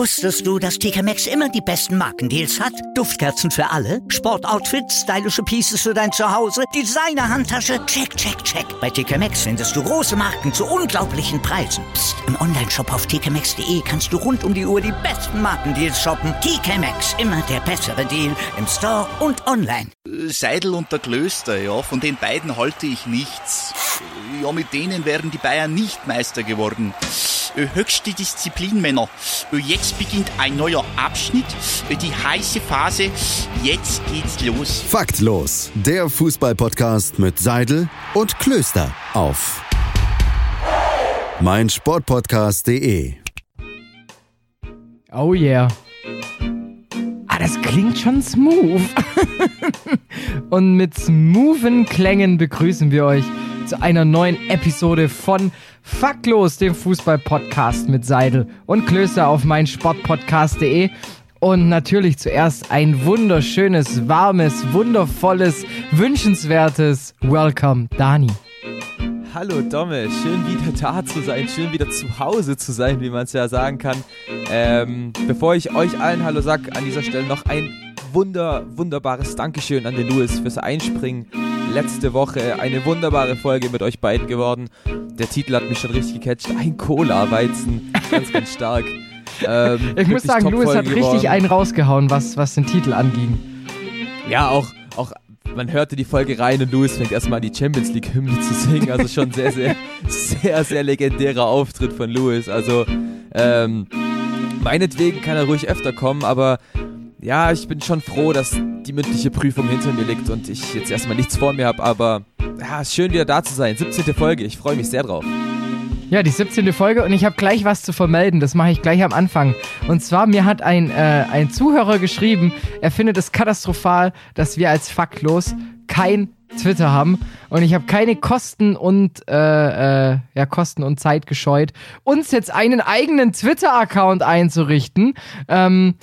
Wusstest du, dass TK Maxx immer die besten Markendeals hat? Duftkerzen für alle, Sportoutfits, stylische Pieces für dein Zuhause, Designer-Handtasche, check, check, check. Bei TK Maxx findest du große Marken zu unglaublichen Preisen. Psst. im Onlineshop auf tkmaxx.de kannst du rund um die Uhr die besten Markendeals shoppen. TK Maxx, immer der bessere Deal im Store und online. Seidel und der Klöster, ja, von den beiden halte ich nichts. Ja, mit denen wären die Bayern nicht Meister geworden. Äh, höchste Disziplin, Männer. Äh, Jetzt beginnt ein neuer Abschnitt, die heiße Phase. Jetzt geht's los. Faktlos, der Fußballpodcast mit Seidel und Klöster auf meinsportpodcast.de. Oh yeah. Ah, das klingt schon smooth. Und mit smoothen Klängen begrüßen wir euch zu einer neuen Episode von Faktlos, dem Fußball-Podcast mit Seidel und Klöster auf meinsportpodcast.de. Und natürlich zuerst ein wunderschönes, warmes, wundervolles, wünschenswertes Welcome, Dani. Hallo Domme, schön wieder da zu sein, schön wieder zu Hause zu sein, wie man es ja sagen kann. Ähm, bevor ich euch allen Hallo sag, an dieser Stelle noch ein wunder, wunderbares Dankeschön an den Louis fürs Einspringen. Letzte Woche eine wunderbare Folge mit euch beiden geworden. Der Titel hat mich schon richtig gecatcht. Ein Cola-Weizen, ganz, ganz stark. Ähm, ich muss sagen, Louis hat geworden. richtig einen rausgehauen, was, was den Titel anging. Ja, auch, auch man hörte die Folge rein und Louis fängt erstmal an die Champions League Hymne zu singen. Also schon sehr, sehr, sehr, sehr legendärer Auftritt von Louis. Also ähm, meinetwegen kann er ruhig öfter kommen, aber ja, ich bin schon froh, dass die mündliche Prüfung hinter mir liegt und ich jetzt erstmal nichts vor mir habe. Aber ja, schön wieder da zu sein. 17. Folge, ich freue mich sehr drauf. Ja, die 17. Folge und ich habe gleich was zu vermelden. Das mache ich gleich am Anfang. Und zwar, mir hat ein, äh, ein Zuhörer geschrieben, er findet es katastrophal, dass wir als faktlos kein Twitter haben. Und ich habe keine Kosten und äh, äh, ja, Kosten und Zeit gescheut, uns jetzt einen eigenen Twitter-Account einzurichten. Ähm,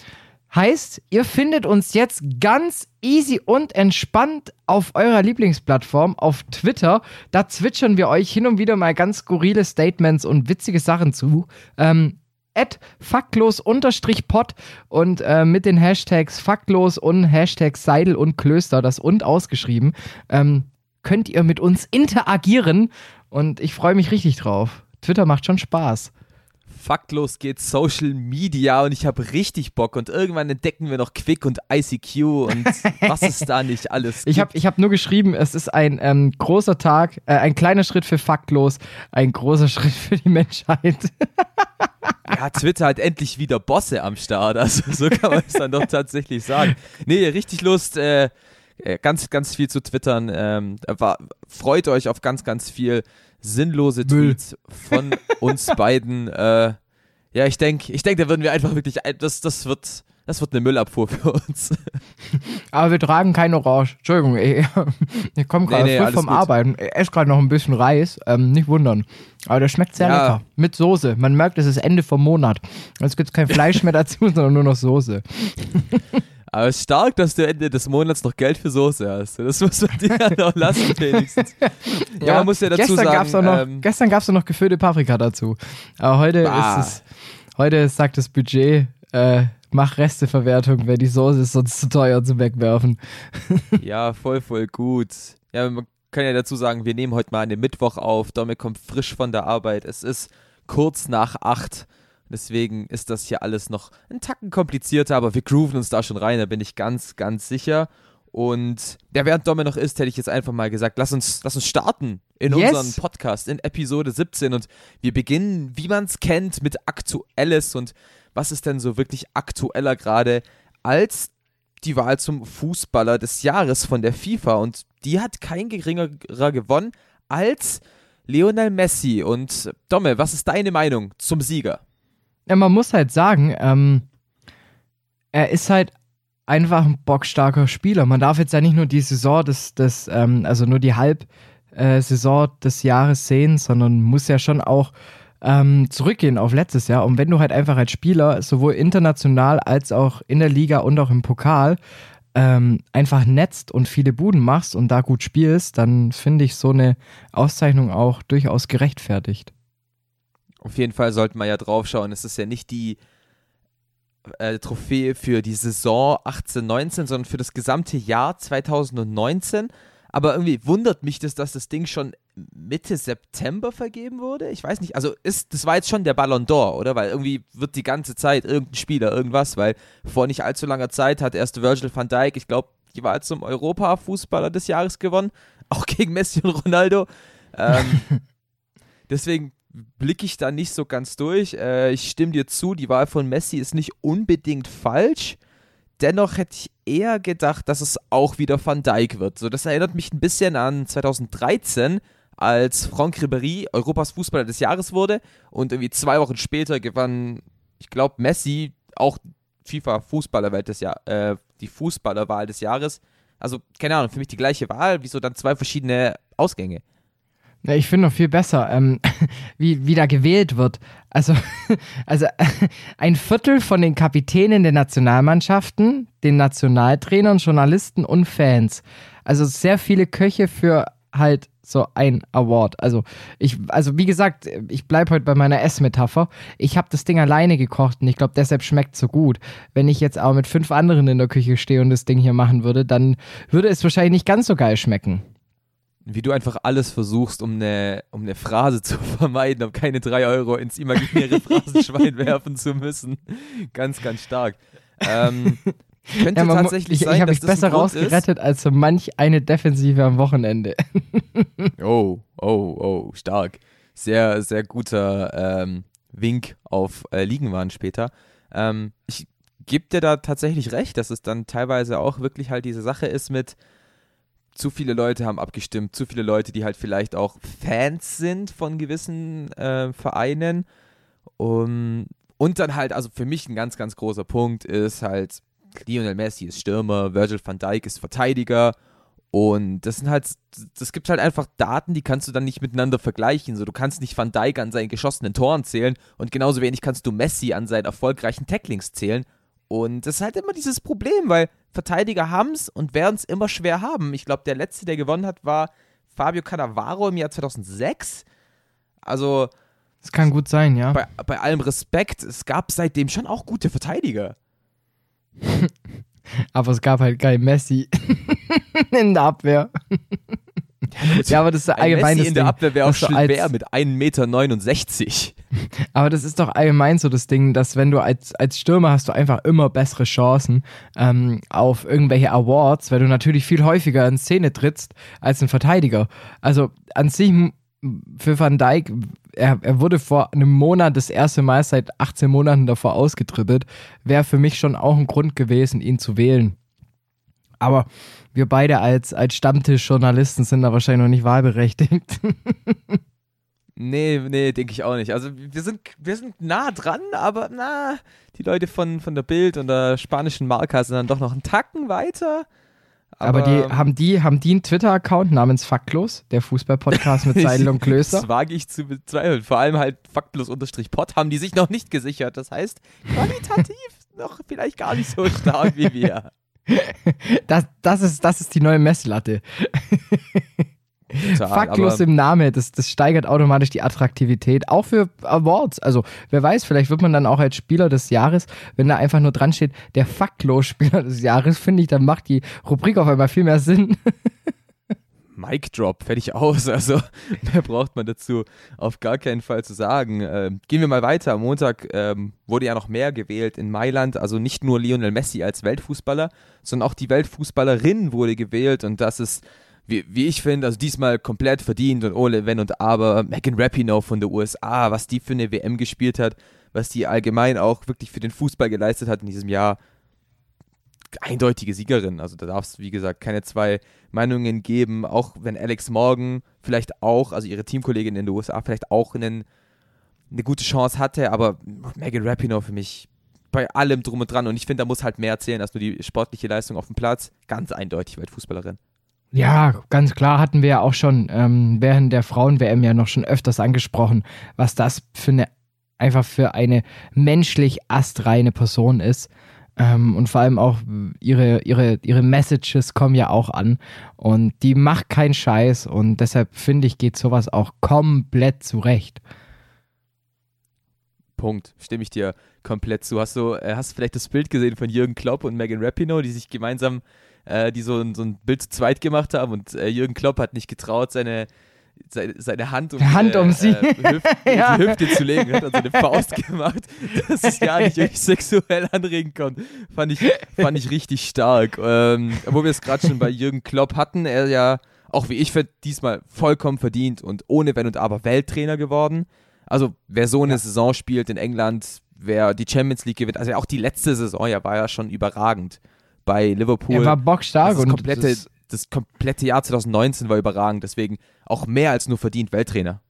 Heißt, ihr findet uns jetzt ganz easy und entspannt auf eurer Lieblingsplattform, auf Twitter. Da zwitschern wir euch hin und wieder mal ganz skurrile Statements und witzige Sachen zu. Ähm, at faktlos-pod und äh, mit den Hashtags faktlos und Hashtags Seidel und Klöster, das und ausgeschrieben, ähm, könnt ihr mit uns interagieren und ich freue mich richtig drauf. Twitter macht schon Spaß faktlos geht Social Media und ich habe richtig Bock und irgendwann entdecken wir noch Quick und ICQ und was es da nicht alles gibt. Ich habe ich hab nur geschrieben, es ist ein ähm, großer Tag, äh, ein kleiner Schritt für faktlos, ein großer Schritt für die Menschheit. ja, Twitter hat endlich wieder Bosse am Start, also so kann man es dann doch tatsächlich sagen. Nee, richtig Lust, äh, äh ganz, ganz viel zu twittern. Ähm, war, freut euch auf ganz, ganz viel sinnlose Müll. Tweets von uns beiden. Äh, ja, ich denke, ich denke, da würden wir einfach wirklich, das, das wird, das wird eine Müllabfuhr für uns. Aber wir tragen kein Orange. Entschuldigung, ich, ich komme gerade nee, nee, früh vom gut. Arbeiten. Ich esse gerade noch ein bisschen Reis. Ähm, nicht wundern. Aber der schmeckt sehr ja. lecker. Mit Soße. Man merkt, es ist Ende vom Monat. Jetzt gibt es kein Fleisch mehr dazu, sondern nur noch Soße. Aber es ist stark, dass du Ende des Monats noch Geld für Soße hast. Das muss man dir ja noch lassen, wenigstens. ja, ja, man muss ja dazu gestern sagen. Gab's noch, ähm, gestern gab es noch gefüllte Paprika dazu. Aber heute bah. ist es, heute sagt das Budget, äh, mach Resteverwertung, weil die Soße ist sonst zu teuer zum Wegwerfen. ja, voll, voll gut. Ja, man kann ja dazu sagen, wir nehmen heute mal einen Mittwoch auf. Dominik kommt frisch von der Arbeit. Es ist kurz nach acht. Deswegen ist das hier alles noch ein Tacken komplizierter, aber wir grooven uns da schon rein, da bin ich ganz, ganz sicher. Und ja, während Domme noch ist, hätte ich jetzt einfach mal gesagt, lass uns, lass uns starten in yes. unseren Podcast, in Episode 17. Und wir beginnen, wie man es kennt, mit Aktuelles. Und was ist denn so wirklich aktueller gerade als die Wahl zum Fußballer des Jahres von der FIFA? Und die hat kein geringerer gewonnen als Lionel Messi. Und Domme, was ist deine Meinung zum Sieger? Ja, man muss halt sagen, ähm, er ist halt einfach ein bockstarker Spieler. Man darf jetzt ja nicht nur die Saison des, des ähm, also nur die Halbsaison äh, des Jahres sehen, sondern muss ja schon auch ähm, zurückgehen auf letztes Jahr. Und wenn du halt einfach als Spieler sowohl international als auch in der Liga und auch im Pokal ähm, einfach netzt und viele Buden machst und da gut spielst, dann finde ich so eine Auszeichnung auch durchaus gerechtfertigt auf jeden Fall sollte man ja drauf schauen. Es ist ja nicht die äh, Trophäe für die Saison 18-19, sondern für das gesamte Jahr 2019. Aber irgendwie wundert mich das, dass das Ding schon Mitte September vergeben wurde. Ich weiß nicht, also ist, das war jetzt schon der Ballon d'Or, oder? Weil irgendwie wird die ganze Zeit irgendein Spieler irgendwas, weil vor nicht allzu langer Zeit hat erst Virgil van Dijk, ich glaube, die war zum Europa-Fußballer des Jahres gewonnen, auch gegen Messi und Ronaldo. Ähm, deswegen blicke ich da nicht so ganz durch. Äh, ich stimme dir zu, die Wahl von Messi ist nicht unbedingt falsch. Dennoch hätte ich eher gedacht, dass es auch wieder Van Dijk wird. So, das erinnert mich ein bisschen an 2013, als Franck Ribéry Europas Fußballer des Jahres wurde und irgendwie zwei Wochen später gewann, ich glaube, Messi auch FIFA Fußballerwelt des Jahr, äh, die Fußballerwahl des Jahres. Also, keine Ahnung, für mich die gleiche Wahl, wieso dann zwei verschiedene Ausgänge? Ich finde noch viel besser, ähm, wie, wie da gewählt wird. Also, also ein Viertel von den Kapitänen der Nationalmannschaften, den Nationaltrainern, Journalisten und Fans. Also sehr viele Köche für halt so ein Award. Also ich, also wie gesagt, ich bleibe heute bei meiner Essmetapher. Ich habe das Ding alleine gekocht und ich glaube, deshalb schmeckt so gut. Wenn ich jetzt aber mit fünf anderen in der Küche stehe und das Ding hier machen würde, dann würde es wahrscheinlich nicht ganz so geil schmecken. Wie du einfach alles versuchst, um eine, um eine Phrase zu vermeiden, um keine drei Euro ins imaginäre Phrasenschwein werfen zu müssen. Ganz, ganz stark. Ähm, könnte ja, tatsächlich ich, sein, ich habe mich besser rausgerettet als so manch eine Defensive am Wochenende. oh, oh, oh, stark. Sehr, sehr guter ähm, Wink auf äh, Liegenwahn später. Ähm, ich gebe dir da tatsächlich recht, dass es dann teilweise auch wirklich halt diese Sache ist mit zu viele Leute haben abgestimmt, zu viele Leute, die halt vielleicht auch Fans sind von gewissen äh, Vereinen. Um, und dann halt, also für mich ein ganz, ganz großer Punkt ist halt, Lionel Messi ist Stürmer, Virgil van Dijk ist Verteidiger. Und das sind halt, das gibt halt einfach Daten, die kannst du dann nicht miteinander vergleichen. So, du kannst nicht Van Dijk an seinen geschossenen Toren zählen und genauso wenig kannst du Messi an seinen erfolgreichen Tacklings zählen. Und das ist halt immer dieses Problem, weil Verteidiger haben es und werden es immer schwer haben. Ich glaube, der letzte, der gewonnen hat, war Fabio Cannavaro im Jahr 2006. Also. Das kann gut sein, ja. Bei, bei allem Respekt, es gab seitdem schon auch gute Verteidiger. aber es gab halt kein Messi in der Abwehr. Ja, aber das ist allgemein Messi in der Abwehr wäre auch schwer mit 1,69 Meter. Aber das ist doch allgemein so das Ding, dass wenn du als, als Stürmer hast du einfach immer bessere Chancen ähm, auf irgendwelche Awards, weil du natürlich viel häufiger in Szene trittst als ein Verteidiger. Also an sich für Van Dijk, er, er wurde vor einem Monat das erste Mal seit 18 Monaten davor ausgetribbelt, wäre für mich schon auch ein Grund gewesen, ihn zu wählen. Aber wir beide als, als Stammtischjournalisten sind da wahrscheinlich noch nicht wahlberechtigt. nee, nee, denke ich auch nicht. Also wir sind, wir sind nah dran, aber na, die Leute von, von der Bild und der spanischen Marca sind dann doch noch einen Tacken weiter. Aber, aber die, haben, die, haben die einen Twitter-Account namens Faktlos, der Fußball-Podcast mit Seidel und Klöster? Das wage ich zu bezweifeln. Vor allem halt Faktlos-Pod haben die sich noch nicht gesichert. Das heißt, qualitativ noch vielleicht gar nicht so stark wie wir. Das, das, ist, das ist die neue Messlatte. Total, Faktlos im Namen, das, das steigert automatisch die Attraktivität, auch für Awards. Also, wer weiß, vielleicht wird man dann auch als Spieler des Jahres, wenn da einfach nur dran steht, der Faktlos-Spieler des Jahres, finde ich, dann macht die Rubrik auf einmal viel mehr Sinn. Mic Drop, fertig aus. Also mehr braucht man dazu auf gar keinen Fall zu sagen. Ähm, gehen wir mal weiter. Am Montag ähm, wurde ja noch mehr gewählt in Mailand. Also nicht nur Lionel Messi als Weltfußballer, sondern auch die Weltfußballerin wurde gewählt. Und das ist, wie, wie ich finde, also diesmal komplett verdient und ohne Wenn und Aber. Megan Rapinoe von der USA, was die für eine WM gespielt hat, was die allgemein auch wirklich für den Fußball geleistet hat in diesem Jahr eindeutige Siegerin. Also da darf es, wie gesagt, keine zwei Meinungen geben. Auch wenn Alex Morgan vielleicht auch, also ihre Teamkollegin in den USA, vielleicht auch einen, eine gute Chance hatte, aber Megan Rapinoe für mich bei allem drum und dran. Und ich finde, da muss halt mehr zählen als nur die sportliche Leistung auf dem Platz. Ganz eindeutig Weltfußballerin. Ja, ganz klar hatten wir ja auch schon ähm, während der Frauen-WM ja noch schon öfters angesprochen, was das für eine einfach für eine menschlich astreine Person ist. Ähm, und vor allem auch ihre, ihre, ihre Messages kommen ja auch an. Und die macht keinen Scheiß. Und deshalb finde ich, geht sowas auch komplett zurecht. Punkt. Stimme ich dir komplett zu. Hast du äh, hast vielleicht das Bild gesehen von Jürgen Klopp und Megan Rapinoe, die sich gemeinsam, äh, die so, so ein Bild zu zweit gemacht haben und äh, Jürgen Klopp hat nicht getraut, seine, seine, seine Hand um, Hand um sie. Äh, Hüfte, Ja. die Hüfte zu legen, hat also eine Faust gemacht, dass es ja nicht wirklich sexuell anregen konnte. Fand ich, fand ich richtig stark. Ähm, wo wir es gerade schon bei Jürgen Klopp hatten, er ja, auch wie ich diesmal vollkommen verdient und ohne Wenn und Aber Welttrainer geworden. Also wer so eine Ja. Saison spielt in England, wer die Champions League gewinnt, also auch die letzte Saison ja war ja schon überragend bei Liverpool. Er war bockstark und komplette, das, das komplette Jahr 2019 war überragend, deswegen auch mehr als nur verdient Welttrainer.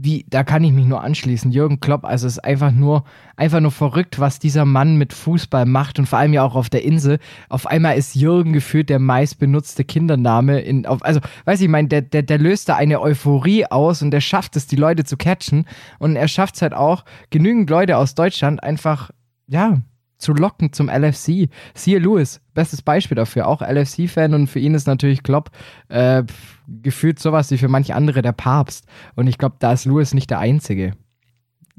wie, da kann ich mich nur anschließen. Jürgen Klopp, also es ist einfach nur, einfach nur verrückt, was dieser Mann mit Fußball macht und vor allem ja auch auf der Insel. Auf einmal ist Jürgen gefühlt der meistbenutzte Kindername in, auf, also, weiß ich, meine, der, der, der löst da eine Euphorie aus und der schafft es, die Leute zu catchen und er schafft es halt auch, genügend Leute aus Deutschland einfach, ja, zu locken zum LFC. Siehe Lewis, bestes Beispiel dafür, auch LFC-Fan und für ihn ist natürlich Klopp äh, gefühlt sowas wie für manche andere der Papst. Und ich glaube, da ist Lewis nicht der Einzige.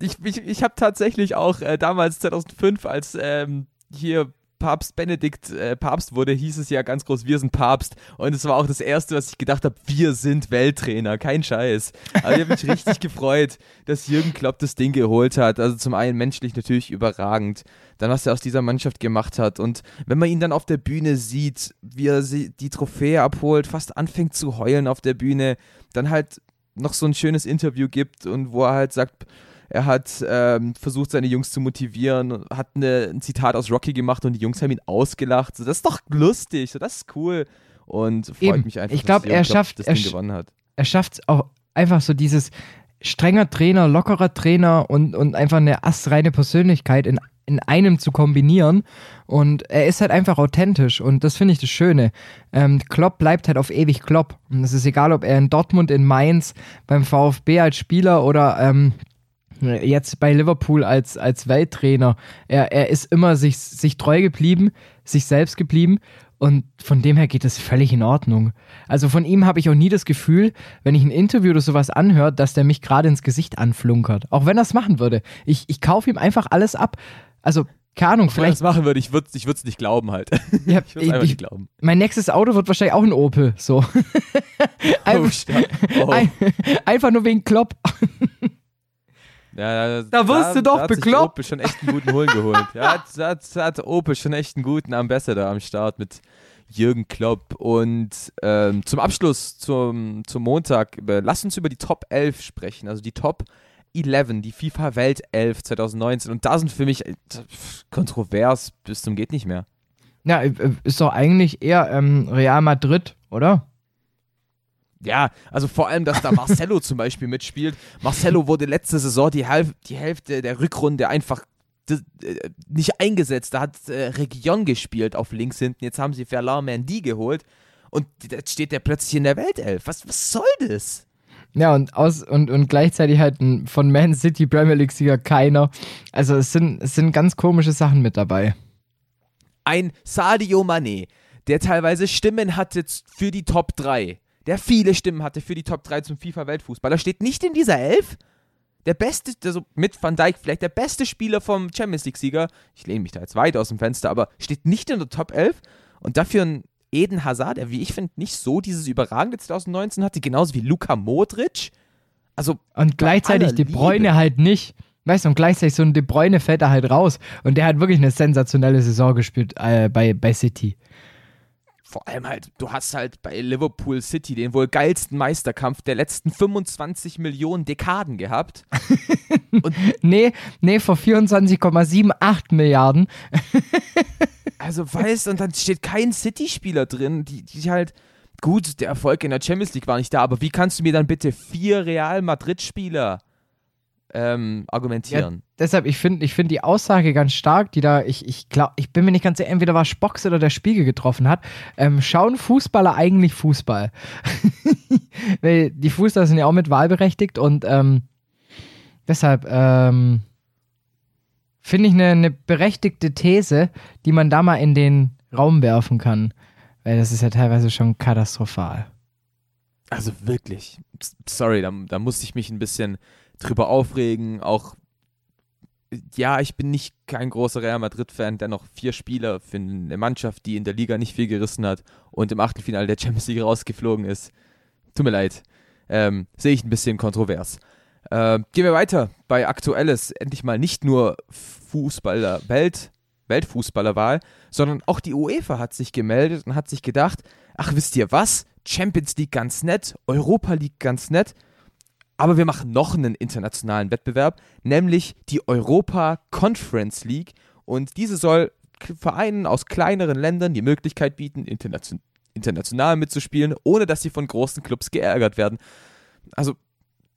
Ich, ich, ich habe tatsächlich auch äh, damals 2005, als ähm, hier Papst Benedikt äh, Papst wurde, hieß es ja ganz groß, wir sind Papst. Und es war auch das Erste, was ich gedacht habe, wir sind Welttrainer, kein Scheiß. Aber ich habe mich richtig gefreut, dass Jürgen Klopp das Ding geholt hat. Also zum einen menschlich natürlich überragend, dann was er aus dieser Mannschaft gemacht hat. Und wenn man ihn dann auf der Bühne sieht, wie er sie, die Trophäe abholt, fast anfängt zu heulen auf der Bühne, dann halt noch so ein schönes Interview gibt und wo er halt sagt, er hat ähm, versucht, seine Jungs zu motivieren, hat eine, ein Zitat aus Rocky gemacht und die Jungs haben ihn ausgelacht. So, das ist doch lustig, so, das ist cool. Und freut Eben. mich einfach, Ich glaub, dass er schafft- das er Ding gewonnen hat. Er schafft es auch einfach so dieses strenger Trainer, lockerer Trainer und, und einfach eine astreine Persönlichkeit in, in einem zu kombinieren. Und er ist halt einfach authentisch und das finde ich das Schöne. Ähm, Klopp bleibt halt auf ewig Klopp. Und es ist egal, ob er in Dortmund, in Mainz, beim VfB als Spieler oder ähm, jetzt bei Liverpool als, als Welttrainer. Er, er ist immer sich, sich treu geblieben, sich selbst geblieben und von dem her geht es völlig in Ordnung. Also von ihm habe ich auch nie das Gefühl, wenn ich ein Interview oder sowas anhöre, dass der mich gerade ins Gesicht anflunkert. Auch wenn er es machen würde. Ich, ich kaufe ihm einfach alles ab. Also, keine Ahnung, Wenn er vielleicht. das machen würde, ich würde ich es nicht glauben halt. Ja, ich würde es einfach ich- nicht glauben. mein nächstes Auto wird wahrscheinlich auch ein Opel. So. Oh, einfach, stark. oh. ein, einfach nur wegen Klopp. Ja, Da wirst du doch da bekloppt. Opel schon echt einen guten Holen geholt. Ja, da hat, da hat Opel schon echt einen guten Ambassador am Start mit Jürgen Klopp. Und ähm, zum Abschluss, zum, zum Montag, über, lass uns über die Top 11 sprechen. Also die Top 11, die FIFA Welt 11 2019. Und da sind für mich äh, kontrovers bis zum geht nicht mehr. Ja, äh, ist doch eigentlich eher ähm, Real Madrid, oder? Ja, also vor allem, dass da Marcelo zum Beispiel mitspielt. Marcelo wurde letzte Saison die, Halb die Hälfte der Rückrunde einfach äh, nicht eingesetzt. Da hat äh, Region gespielt auf links hinten. Jetzt haben sie Ferland Mendy geholt und jetzt steht der plötzlich in der Weltelf. Was, was soll das? Ja, und, aus, und, und gleichzeitig halt von Man City Premier League-Sieger keiner. Also es sind, es sind ganz komische Sachen mit dabei. Ein Sadio Mané, der teilweise Stimmen hatte für die Top 3. Der viele Stimmen hatte für die Top 3 zum FIFA-Weltfußball. Er steht nicht in dieser Elf. Der beste, also mit Van Dijk vielleicht der beste Spieler vom Champions League-Sieger. Ich lehne mich da jetzt weit aus dem Fenster, aber steht nicht in der Top 11. Und dafür ein Eden Hazard, der, wie ich finde, nicht so dieses überragende 2019 hatte, genauso wie Luka Modric. Also, Und gleichzeitig De Bruyne Liebe. halt nicht. Weißt du, und gleichzeitig so ein De Bruyne fällt da halt raus. Und der hat wirklich eine sensationelle Saison gespielt äh, bei, bei City. Vor allem halt, du hast halt bei Liverpool City den wohl geilsten Meisterkampf der letzten 25 Millionen Dekaden gehabt. Nee, nee, vor 24,78 Milliarden. Also weißt und dann steht kein City-Spieler drin, die, die halt, gut, der Erfolg in der Champions League war nicht da, aber wie kannst du mir dann bitte vier Real Madrid-Spieler ähm, argumentieren? Deshalb, ich finde ich find die Aussage ganz stark, die da, ich, ich glaube, ich bin mir nicht ganz sicher, entweder war Spocks oder der Spiegel getroffen hat. Ähm, schauen Fußballer eigentlich Fußball? Weil die Fußballer sind ja auch mit wahlberechtigt und ähm, deshalb ähm, finde ich eine, eine berechtigte These, die man da mal in den Raum werfen kann. Weil das ist ja teilweise schon katastrophal. Also wirklich, sorry, da, da musste ich mich ein bisschen drüber aufregen, auch ja, ich bin nicht kein großer Real Madrid-Fan, dennoch vier Spieler für eine Mannschaft, die in der Liga nicht viel gerissen hat und im Achtelfinale der Champions League rausgeflogen ist. Tut mir leid. Ähm, Sehe ich ein bisschen kontrovers. Ähm, gehen wir weiter bei Aktuelles. Endlich mal nicht nur Fußballer, Welt, Weltfußballerwahl, sondern auch die UEFA hat sich gemeldet und hat sich gedacht, ach wisst ihr was? Champions League ganz nett, Europa League ganz nett, aber wir machen noch einen internationalen Wettbewerb, nämlich die Europa Conference League. Und diese soll Vereinen aus kleineren Ländern die Möglichkeit bieten, internation international mitzuspielen, ohne dass sie von großen Clubs geärgert werden. Also,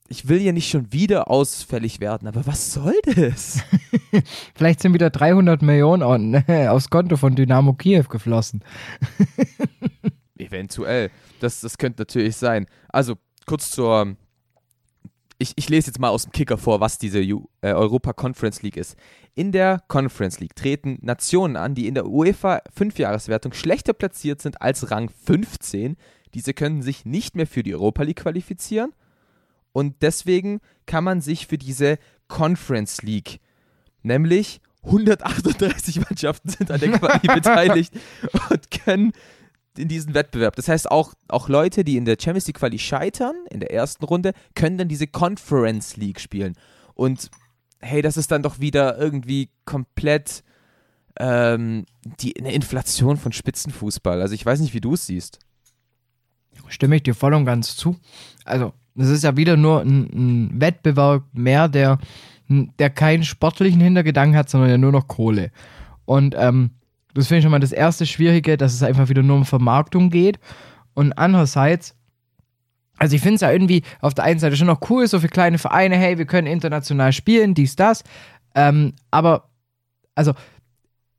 ich will ja nicht schon wieder ausfällig werden, aber was soll das? Vielleicht sind wieder 300 Millionen aufs Konto von Dynamo Kiew geflossen. Eventuell. Das, das könnte natürlich sein. Also, kurz zur ich, ich, lese jetzt mal aus dem Kicker vor, was diese äh, Europa Conference League ist. In der Conference League treten Nationen an, die in der UEFA Fünfjahreswertung schlechter platziert sind als Rang 15. Diese können sich nicht mehr für die Europa League qualifizieren. Und deswegen kann man sich für diese Conference League, nämlich 138 Mannschaften sind an der Quali beteiligt und können in diesen Wettbewerb. Das heißt, auch, auch Leute, die in der Champions League Quali scheitern, in der ersten Runde, können dann diese Conference League spielen. Und hey, das ist dann doch wieder irgendwie komplett ähm, die, eine Inflation von Spitzenfußball. Also ich weiß nicht, wie du es siehst. Stimme ich dir voll und ganz zu. Also, das ist ja wieder nur ein, ein Wettbewerb mehr, der, der keinen sportlichen Hintergedanken hat, sondern ja nur noch Kohle. Und ähm, das finde ich schon mal das erste Schwierige, dass es einfach wieder nur um Vermarktung geht. Und andererseits, also ich finde es ja irgendwie auf der einen Seite schon noch cool, so für kleine Vereine, hey, wir können international spielen, dies, das. Ähm, aber, also,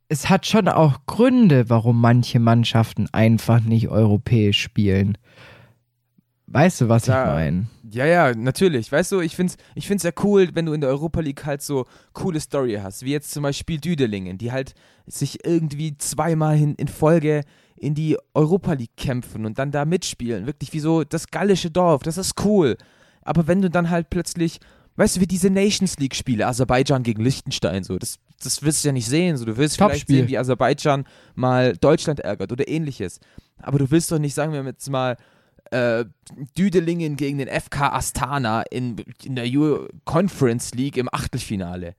es hat schon auch Gründe, warum manche Mannschaften einfach nicht europäisch spielen. Weißt du, was da, ich meine? Ja, ja, natürlich. Weißt du, ich finde es ich find's ja cool, wenn du in der Europa League halt so coole Story hast, wie jetzt zum Beispiel Düdelingen, die halt sich irgendwie zweimal in, in Folge in die Europa League kämpfen und dann da mitspielen. Wirklich wie so das gallische Dorf, das ist cool. Aber wenn du dann halt plötzlich, weißt du, wie diese Nations League-Spiele, Aserbaidschan gegen Liechtenstein, so, das, das willst du ja nicht sehen. So, du willst vielleicht sehen, wie Aserbaidschan mal Deutschland ärgert oder ähnliches. Aber du willst doch nicht, sagen wir jetzt mal, äh, Düdelingen gegen den FK Astana in, in der Euro Conference League im Achtelfinale.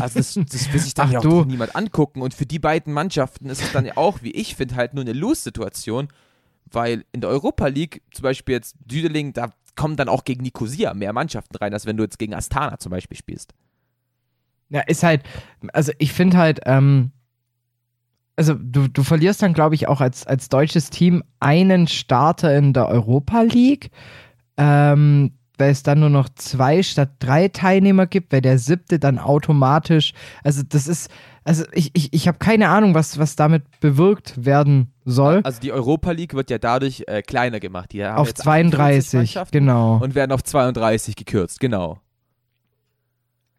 Also das, das will sich dann ja auch niemand angucken. Und für die beiden Mannschaften ist es dann ja auch, wie ich finde, halt nur eine Lose-Situation, weil in der Europa League, zum Beispiel jetzt Düdeling, da kommen dann auch gegen Nicosia mehr Mannschaften rein, als wenn du jetzt gegen Astana zum Beispiel spielst. Ja, ist halt, also ich finde halt, ähm, also du, du verlierst dann, glaube ich, auch als, als deutsches Team einen Starter in der Europa League, ähm, weil es dann nur noch zwei statt drei Teilnehmer gibt, weil der siebte dann automatisch, also das ist, also ich, ich, ich habe keine Ahnung, was, was damit bewirkt werden soll. Also die Europa League wird ja dadurch äh, kleiner gemacht. Die auf 32, genau. Und werden auf 32 gekürzt, genau.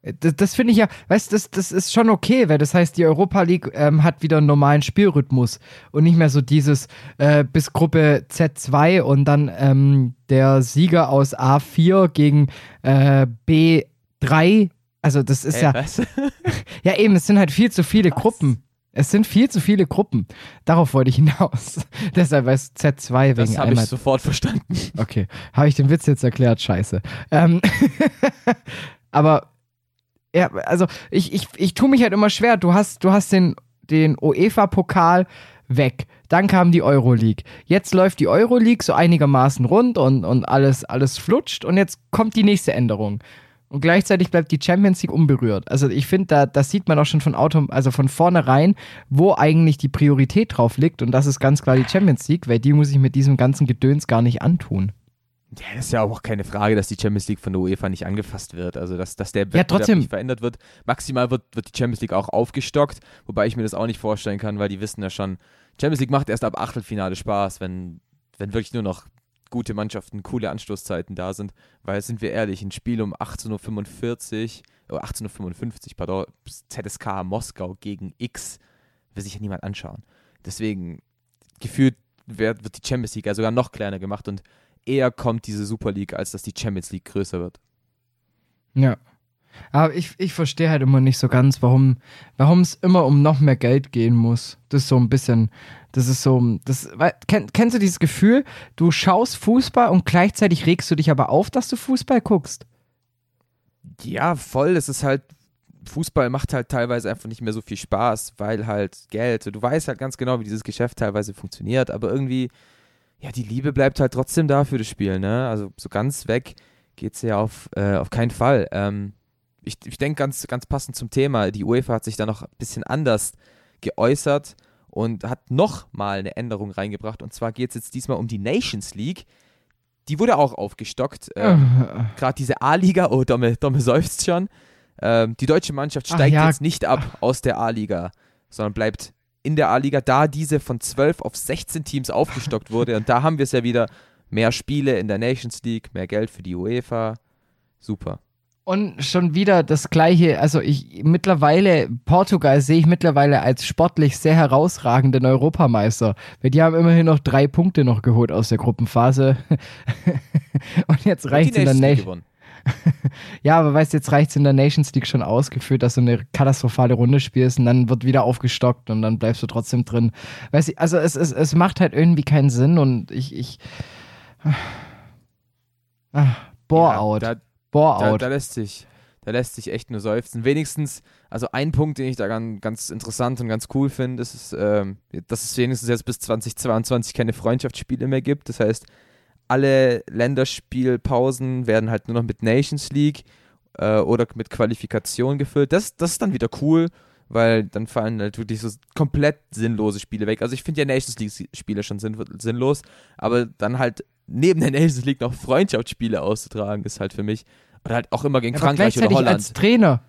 Das, das finde ich ja, weißt du, das, das ist schon okay, weil das heißt, die Europa League ähm, hat wieder einen normalen Spielrhythmus und nicht mehr so dieses äh, bis Gruppe Z2 und dann ähm, der Sieger aus A4 gegen äh, B3. Also, das ist äh, ja. Was? ja, eben, es sind halt viel zu viele was? Gruppen. Es sind viel zu viele Gruppen. Darauf wollte ich hinaus. Deshalb ist Z2 wegen Das habe ich sofort verstanden. Okay. Habe ich den Witz jetzt erklärt? Scheiße. Ähm aber ja, also ich, ich, ich tue mich halt immer schwer. Du hast, du hast den, den UEFA-Pokal weg. Dann kam die Euroleague. Jetzt läuft die Euroleague so einigermaßen rund und, und alles, alles flutscht und jetzt kommt die nächste Änderung. Und gleichzeitig bleibt die Champions League unberührt. Also ich finde, da das sieht man auch schon von Auto, also von vornherein, wo eigentlich die Priorität drauf liegt. Und das ist ganz klar die Champions League, weil die muss ich mit diesem ganzen Gedöns gar nicht antun. Ja, ist ja auch keine Frage, dass die Champions League von der UEFA nicht angefasst wird. Also, dass, dass der Wettbewerb ja, trotzdem. nicht verändert wird. Maximal wird, wird die Champions League auch aufgestockt, wobei ich mir das auch nicht vorstellen kann, weil die wissen ja schon, Champions League macht erst ab Achtelfinale Spaß, wenn, wenn wirklich nur noch gute Mannschaften, coole Anstoßzeiten da sind. Weil, sind wir ehrlich, ein Spiel um 18.45 Uhr, oh, 18.55 Uhr, pardon, ZSK Moskau gegen X, will sich ja niemand anschauen. Deswegen, gefühlt wird, wird die Champions League ja sogar noch kleiner gemacht und eher kommt diese Super League, als dass die Champions League größer wird. Ja. Aber ich, ich verstehe halt immer nicht so ganz, warum warum es immer um noch mehr Geld gehen muss. Das ist so ein bisschen, das ist so, das, kenn, kennst du dieses Gefühl, du schaust Fußball und gleichzeitig regst du dich aber auf, dass du Fußball guckst? Ja, voll. Es ist halt, Fußball macht halt teilweise einfach nicht mehr so viel Spaß, weil halt Geld, du weißt halt ganz genau, wie dieses Geschäft teilweise funktioniert, aber irgendwie, ja, die Liebe bleibt halt trotzdem da für das Spiel, ne? Also so ganz weg geht es ja auf, äh, auf keinen Fall. Ähm, ich, ich denke ganz, ganz passend zum Thema, die UEFA hat sich da noch ein bisschen anders geäußert und hat nochmal eine Änderung reingebracht. Und zwar geht es jetzt diesmal um die Nations League. Die wurde auch aufgestockt. Ähm, Gerade diese A-Liga, oh, Domme, Domme seufzt schon. Ähm, die deutsche Mannschaft steigt ja. jetzt nicht ab aus der A-Liga, sondern bleibt in der A-Liga, da diese von 12 auf 16 Teams aufgestockt wurde. Und da haben wir es ja wieder. Mehr Spiele in der Nations League, mehr Geld für die UEFA. Super. Und schon wieder das gleiche, also ich mittlerweile, Portugal sehe ich mittlerweile als sportlich sehr herausragenden Europameister. Weil die haben immerhin noch drei Punkte noch geholt aus der Gruppenphase. Und jetzt reicht es in der Nation. ja, aber weißt du, jetzt reicht es in der Nations League schon ausgeführt, dass du eine katastrophale Runde spielst und dann wird wieder aufgestockt und dann bleibst du trotzdem drin. Weißt du, also es, es, es macht halt irgendwie keinen Sinn und ich, ich. Ah, Bore-out. Ja, Boah, da, da, lässt sich, da lässt sich echt nur seufzen. Wenigstens, also ein Punkt, den ich da ganz, ganz interessant und ganz cool finde, ist, ähm, dass es wenigstens jetzt bis 2022 keine Freundschaftsspiele mehr gibt. Das heißt, alle Länderspielpausen werden halt nur noch mit Nations League äh, oder mit Qualifikation gefüllt. Das, das ist dann wieder cool, weil dann fallen halt wirklich so komplett sinnlose Spiele weg. Also ich finde ja Nations League-Spiele schon sinn sinnlos, aber dann halt neben der Nations League noch Freundschaftsspiele auszutragen, ist halt für mich, oder halt auch immer gegen aber Frankreich oder Holland. als Trainer,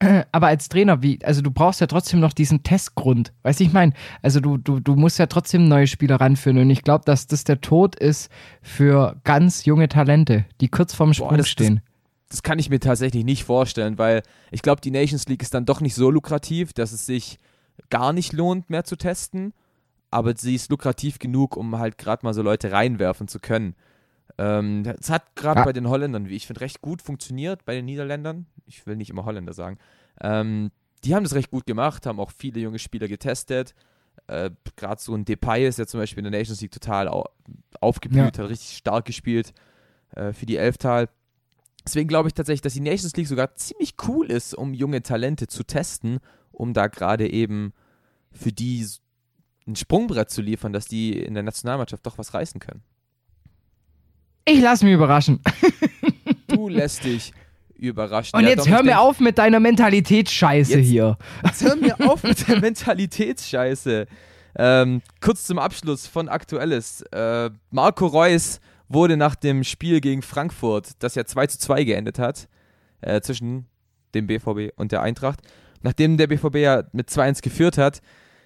aber als Trainer, wie, also du brauchst ja trotzdem noch diesen Testgrund. Weißt du, ich meine, also du, du, du musst ja trotzdem neue Spieler ranführen und ich glaube, dass das der Tod ist für ganz junge Talente, die kurz vorm Sprung Boah, das, stehen. Das, das kann ich mir tatsächlich nicht vorstellen, weil ich glaube, die Nations League ist dann doch nicht so lukrativ, dass es sich gar nicht lohnt, mehr zu testen aber sie ist lukrativ genug, um halt gerade mal so Leute reinwerfen zu können. Ähm, es hat gerade ja. bei den Holländern, wie ich finde, recht gut funktioniert, bei den Niederländern. Ich will nicht immer Holländer sagen. Ähm, die haben das recht gut gemacht, haben auch viele junge Spieler getestet. Äh, gerade so ein Depay ist ja zum Beispiel in der Nations League total au aufgeblüht, ja. hat richtig stark gespielt äh, für die Elftal. Deswegen glaube ich tatsächlich, dass die Nations League sogar ziemlich cool ist, um junge Talente zu testen, um da gerade eben für die ein Sprungbrett zu liefern, dass die in der Nationalmannschaft doch was reißen können. Ich lass mich überraschen. du lässt dich überraschen. Und ja, jetzt hör mir auf mit deiner Mentalitätsscheiße jetzt, hier. Jetzt hör mir auf mit der Mentalitätsscheiße. Ähm, kurz zum Abschluss von Aktuelles. Äh, Marco Reus wurde nach dem Spiel gegen Frankfurt, das ja 2 zu 2 geendet hat, äh, zwischen dem BVB und der Eintracht, nachdem der BVB ja mit 2-1 geführt hat,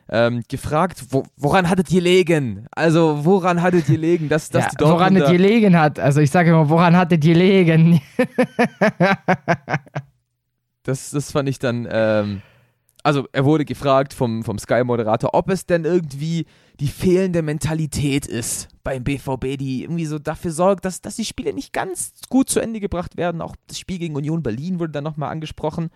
ähm, gefragt, wo, woran hattet ihr legen? Also, woran hattet ihr legen, dass, dass ja, die Woran es gelegen hat. Also, ich sage immer, woran hattet ihr legen? das, das fand ich dann, ähm, also, er wurde gefragt vom, vom Sky-Moderator, ob es denn irgendwie die fehlende Mentalität ist beim BVB, die irgendwie so dafür sorgt, dass, dass die Spiele nicht ganz gut zu Ende gebracht werden. Auch das Spiel gegen Union Berlin wurde dann nochmal angesprochen.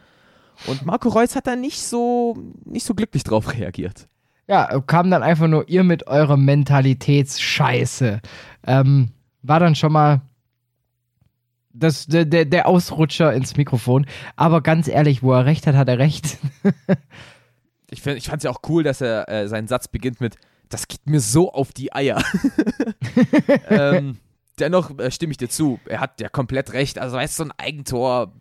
Und Marco Reus hat da nicht so, nicht so glücklich drauf reagiert. Ja, kam dann einfach nur ihr mit eurer Mentalitätsscheiße. Ähm, war dann schon mal das, der, der Ausrutscher ins Mikrofon. Aber ganz ehrlich, wo er recht hat, hat er recht. ich, ich fand es ja auch cool, dass er äh, seinen Satz beginnt mit, das geht mir so auf die Eier. ähm, dennoch äh, stimme ich dir zu. Er hat ja komplett recht. Also, weißt du, so ein Eigentor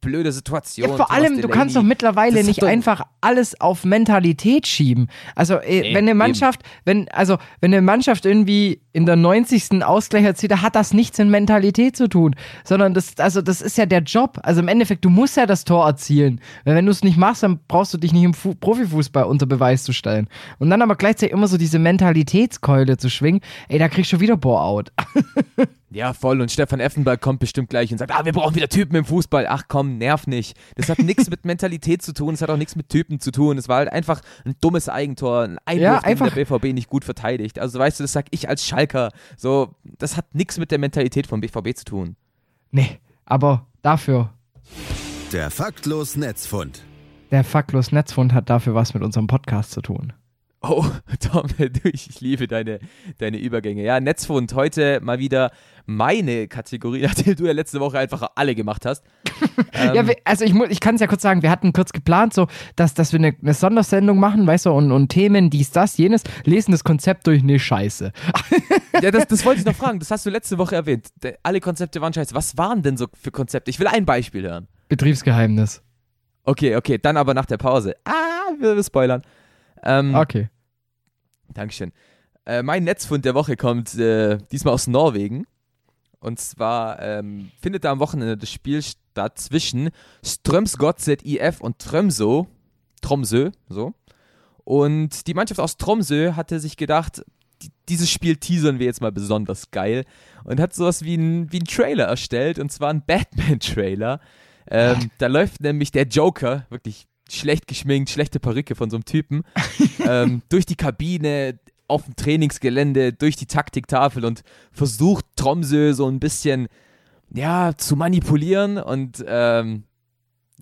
blöde Situation. Ja, vor allem, du kannst doch mittlerweile nicht einfach alles auf Mentalität schieben. Also, äh, nee, wenn eine Mannschaft, eben. wenn, also, wenn eine Mannschaft irgendwie in der 90. Ausgleich erzielt, da hat das nichts mit Mentalität zu tun, sondern das, also, das ist ja der Job. Also, im Endeffekt, du musst ja das Tor erzielen. Weil wenn du es nicht machst, dann brauchst du dich nicht im Fu Profifußball unter Beweis zu stellen. Und dann aber gleichzeitig immer so diese Mentalitätskeule zu schwingen, ey, da kriegst du wieder Bore-out. Ja, voll. Und Stefan Effenberg kommt bestimmt gleich und sagt, ah, wir brauchen wieder Typen im Fußball. Ach komm, nerv nicht. Das hat nichts mit Mentalität zu tun, es hat auch nichts mit Typen zu tun. Es war halt einfach ein dummes Eigentor, ein Einwurf, ja, einfach. den der BVB nicht gut verteidigt. Also weißt du, das sag ich als Schalker. So, das hat nichts mit der Mentalität vom BVB zu tun. Nee, aber dafür Der faktlos Netzfund. Der faktlos Netzfund hat dafür was mit unserem Podcast zu tun. Oh, Tom, du, ich liebe deine, deine Übergänge. Ja, Netzfund, heute mal wieder meine Kategorie, nachdem du ja letzte Woche einfach alle gemacht hast. ja, Ähm, wir- also ich, ich kann es ja kurz sagen, wir hatten kurz geplant, so, dass, dass wir eine, eine Sondersendung machen, weißt du, und, und Themen, dies, das, jenes, lesen das Konzept durch, nee, scheiße. ja, das, das wollte ich noch fragen. Das hast du letzte Woche erwähnt. Alle Konzepte waren scheiße. Was waren denn so für Konzepte? Ich will ein Beispiel hören. Betriebsgeheimnis. Okay, okay, dann aber nach der Pause. Ah, wir, wir spoilern. Ähm, Okay. Dankeschön. Äh, mein Netzfund der Woche kommt äh, diesmal aus Norwegen. Und zwar ähm, findet da am Wochenende das Spiel statt zwischen Strømsgodset IF und Tromsø. Tromsø, so. Und die Mannschaft aus Tromsø hatte sich gedacht, die, dieses Spiel teasern wir jetzt mal besonders geil und hat sowas wie ein, wie ein Trailer erstellt und zwar ein Batman-Trailer. Ähm, da läuft nämlich der Joker, wirklich schlecht geschminkt, schlechte Perücke von so einem Typen, ähm, durch die Kabine, auf dem Trainingsgelände, durch die Taktiktafel und versucht Tromsø so ein bisschen, ja, zu manipulieren und ähm,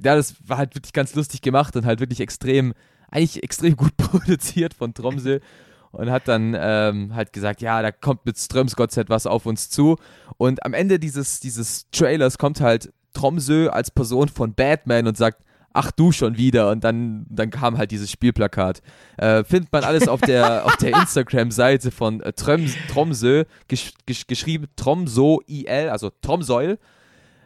ja, das war halt wirklich ganz lustig gemacht und halt wirklich extrem, eigentlich extrem gut produziert von Tromsø und hat dann ähm, halt gesagt, ja, da kommt mit Strömsgodset was auf uns zu und am Ende dieses, dieses Trailers kommt halt Tromsø als Person von Batman und sagt, ach du schon wieder und dann, dann kam halt dieses Spielplakat. Äh, findet man alles auf der, auf der Instagram-Seite von äh, Tröms, Tromsø, gesch, gesch, geschrieben Tromso-IL, also Tromsoil.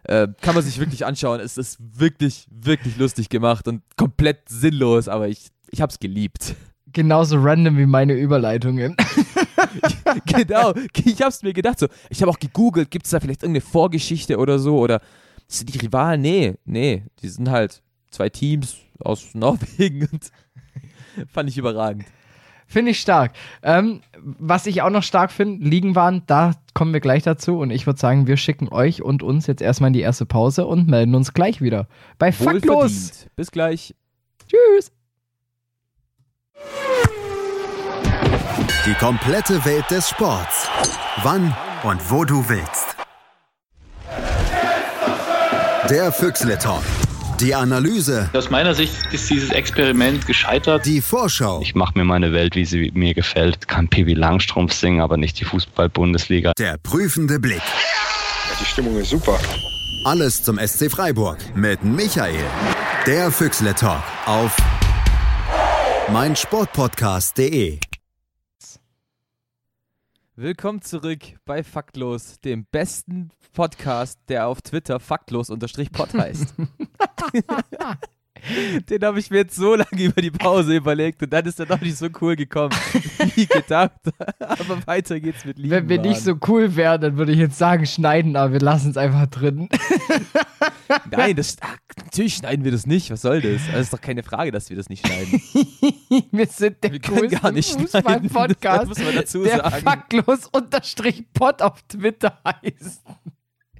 Äh, kann man sich wirklich anschauen. Es ist wirklich, wirklich lustig gemacht und komplett sinnlos, aber ich, ich hab's geliebt. Genauso random wie meine Überleitungen. genau, ich hab's mir gedacht so. Ich habe auch gegoogelt, gibt's da vielleicht irgendeine Vorgeschichte oder so oder sind die Rivalen? Nee, nee, die sind halt zwei Teams aus Norwegen und fand ich überragend. Finde ich stark. Ähm, was ich auch noch stark finde, liegen waren, da kommen wir gleich dazu. Und ich würde sagen, wir schicken euch und uns jetzt erstmal in die erste Pause und melden uns gleich wieder. Bei Faktlos. Bis gleich. Tschüss. Die komplette Welt des Sports. Wann und wo du willst. Der Füchsle Talk. Die Analyse, Aus meiner Sicht ist dieses Experiment gescheitert. die Vorschau, Ich mache mir meine Welt, wie sie mir gefällt. Kann Pippi Langstrumpf singen, aber nicht die Fußball-Bundesliga. der prüfende Blick. Die Stimmung ist super. Alles zum SC Freiburg mit Michael. Der Füchsle Talk auf meinsportpodcast.de. Willkommen zurück bei Faktlos, dem besten Podcast, der auf Twitter faktlos-pod heißt. Den habe ich mir jetzt so lange über die Pause überlegt und dann ist er doch nicht so cool gekommen, wie gedacht. Aber weiter geht's mit Lieben. Wenn wir nicht so cool wären, dann würde ich jetzt sagen, schneiden, aber wir lassen es einfach drin. Nein, das, ach, natürlich schneiden wir das nicht. Was soll das? Das ist doch keine Frage, dass wir das nicht schneiden. wir sind der Wir können coolste gar nicht. Fußball-Podcast, Das muss man dazu der sagen. faktlos unterstrich Pod auf Twitter heißt.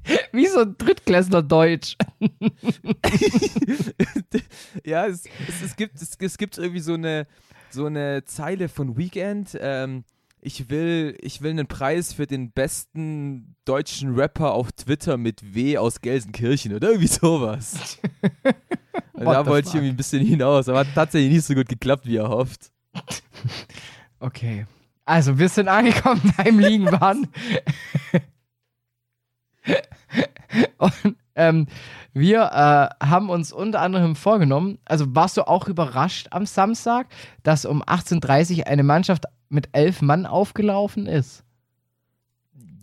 Wie so ein Drittklässler Deutsch. ja, es, es, es, gibt, es, es gibt irgendwie so eine, so eine Zeile von Weekend. Ähm, ich will, ich will einen Preis für den besten deutschen Rapper auf Twitter mit W aus Gelsenkirchen oder irgendwie sowas. Da wollte ich irgendwie ein bisschen hinaus, aber hat tatsächlich nicht so gut geklappt, wie er hofft. Okay. Also, wir sind angekommen beim Liegenbahn. Und ähm, wir äh, haben uns unter anderem vorgenommen, also warst du auch überrascht am Samstag, dass um 18.30 Uhr eine Mannschaft mit elf Mann aufgelaufen ist?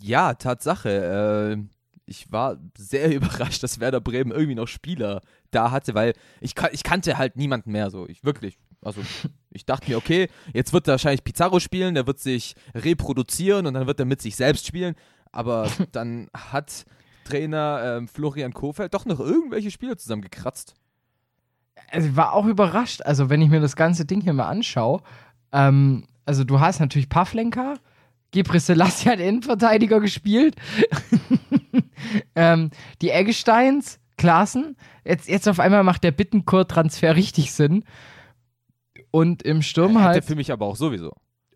Ja, Tatsache. Äh, ich war sehr überrascht, dass Werder Bremen irgendwie noch Spieler da hatte, weil ich, ich kannte halt niemanden mehr so. Ich wirklich. Also ich dachte mir, okay, jetzt wird er wahrscheinlich Pizarro spielen, der wird sich reproduzieren und dann wird er mit sich selbst spielen. Aber dann hat Trainer ähm, Florian Kofeld doch noch irgendwelche Spieler zusammengekratzt. Also ich war auch überrascht, also wenn ich mir das ganze Ding hier mal anschaue, ähm, also du hast natürlich Pavlenka, Gebre Selassie hat Innenverteidiger gespielt, ähm, die Eggesteins, Klaassen, jetzt, jetzt auf einmal macht der Bittencourt-Transfer richtig Sinn und im Sturm Hätte halt, für mich aber auch sowieso.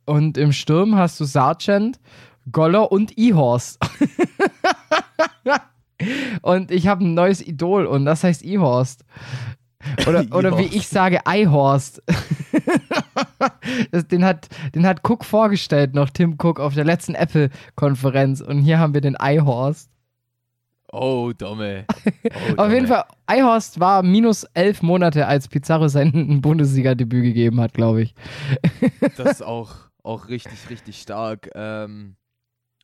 und im Sturm hast du Sargent, Goller und Ihorst. Und ich habe ein neues Idol und das heißt E-Horst. Oder, oder wie ich sage, Eihorst. Den, hat, den hat Cook vorgestellt noch, Tim Cook, auf der letzten Apple-Konferenz. Und hier haben wir den Eihorst. Oh, Domme. Oh, Auf jeden Fall, Eihorst war minus elf Monate, als Pizarro sein Bundesliga-Debüt gegeben hat, glaube ich. Das ist auch, auch richtig, richtig stark. Ähm,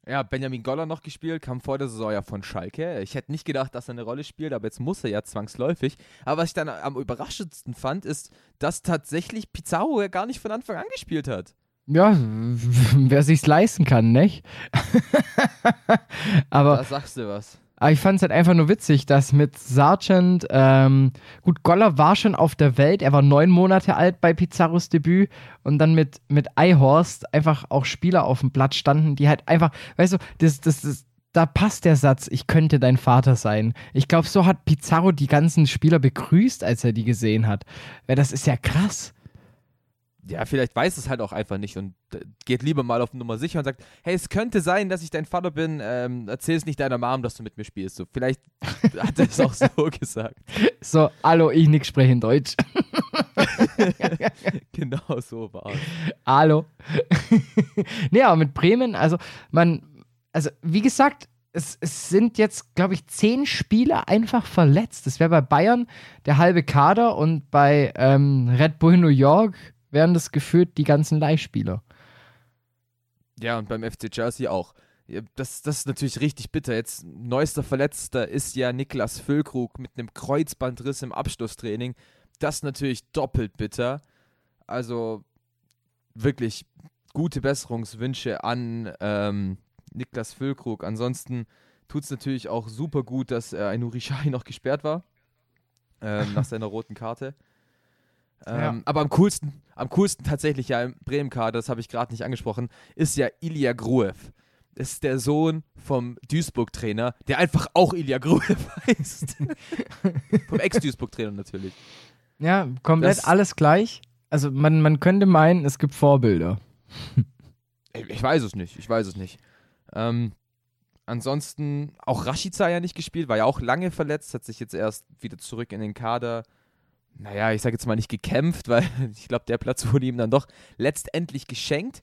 ja, Benjamin Goller noch gespielt, kam vor der Saison ja von Schalke. Ich hätte nicht gedacht, dass er eine Rolle spielt, aber jetzt muss er ja zwangsläufig. Aber was ich dann am überraschendsten fand, ist, dass tatsächlich Pizarro ja gar nicht von Anfang an gespielt hat. Ja, wer sich's leisten kann, nicht? aber Da sagst du was. Aber ich fand es halt einfach nur witzig, dass mit Sargent, ähm, gut, Goller war schon auf der Welt, er war neun Monate alt bei Pizarros Debüt und dann mit, mit Eihorst einfach auch Spieler auf dem Blatt standen, die halt einfach, weißt du, das, das, das, da passt der Satz, ich könnte dein Vater sein. Ich glaube, so hat Pizarro die ganzen Spieler begrüßt, als er die gesehen hat. Weil das ist ja krass. Ja, vielleicht weiß es halt auch einfach nicht und äh, geht lieber mal auf Nummer sicher und sagt, hey, es könnte sein, dass ich dein Vater bin, ähm, erzähl es nicht deiner Mom, dass du mit mir spielst. So, vielleicht hat er es auch so gesagt. So, hallo, ich nix spreche in Deutsch. genau so war es. Hallo. nee, aber mit Bremen, also man, also wie gesagt, es, es sind jetzt, glaube ich, zehn Spieler einfach verletzt. Das wäre bei Bayern der halbe Kader und bei ähm, Red Bull New York wären das gefühlt die ganzen Leihspieler. Ja, und beim FC Chelsea auch. Das, das ist natürlich richtig bitter. Jetzt neuester Verletzter ist ja Niklas Füllkrug mit einem Kreuzbandriss im Abschlusstraining. Das ist natürlich doppelt bitter. Also wirklich gute Besserungswünsche an ähm, Niklas Füllkrug. Ansonsten tut es natürlich auch super gut, dass äh, ein Urishai noch gesperrt war. Ähm, nach seiner roten Karte. Ähm, Ja. Aber am coolsten, am coolsten tatsächlich ja im Bremen-Kader, das habe ich gerade nicht angesprochen, ist ja Ilya Gruev. Das ist der Sohn vom Duisburg-Trainer, der einfach auch Ilya Gruev heißt. vom Ex-Duisburg-Trainer natürlich. Ja, komplett Das- alles gleich. Also man, man könnte meinen, es gibt Vorbilder. Ich, weiß es nicht, ich weiß es nicht. Ähm, ansonsten, auch Rashica ja nicht gespielt, war ja auch lange verletzt, hat sich jetzt erst wieder zurück in den Kader, naja, ich sage jetzt mal nicht gekämpft, weil ich glaube, der Platz wurde ihm dann doch letztendlich geschenkt.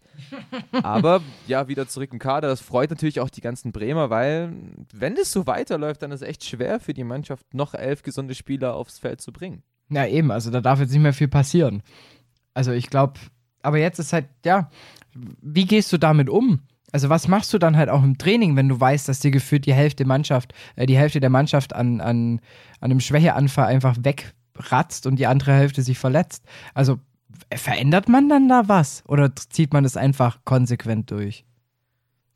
Aber ja, wieder zurück im Kader, das freut natürlich auch die ganzen Bremer, weil wenn es so weiterläuft, dann ist es echt schwer für die Mannschaft, noch elf gesunde Spieler aufs Feld zu bringen. Ja, eben, also da darf jetzt nicht mehr viel passieren. Also ich glaube, aber jetzt ist halt, ja, wie gehst du damit um? Also was machst du dann halt auch im Training, wenn du weißt, dass dir gefühlt die Hälfte Mannschaft, äh, die Hälfte der Mannschaft an, an, an einem Schwächeanfall einfach wegratzt und die andere Hälfte sich verletzt? Also verändert man dann da was? Oder zieht man das einfach konsequent durch?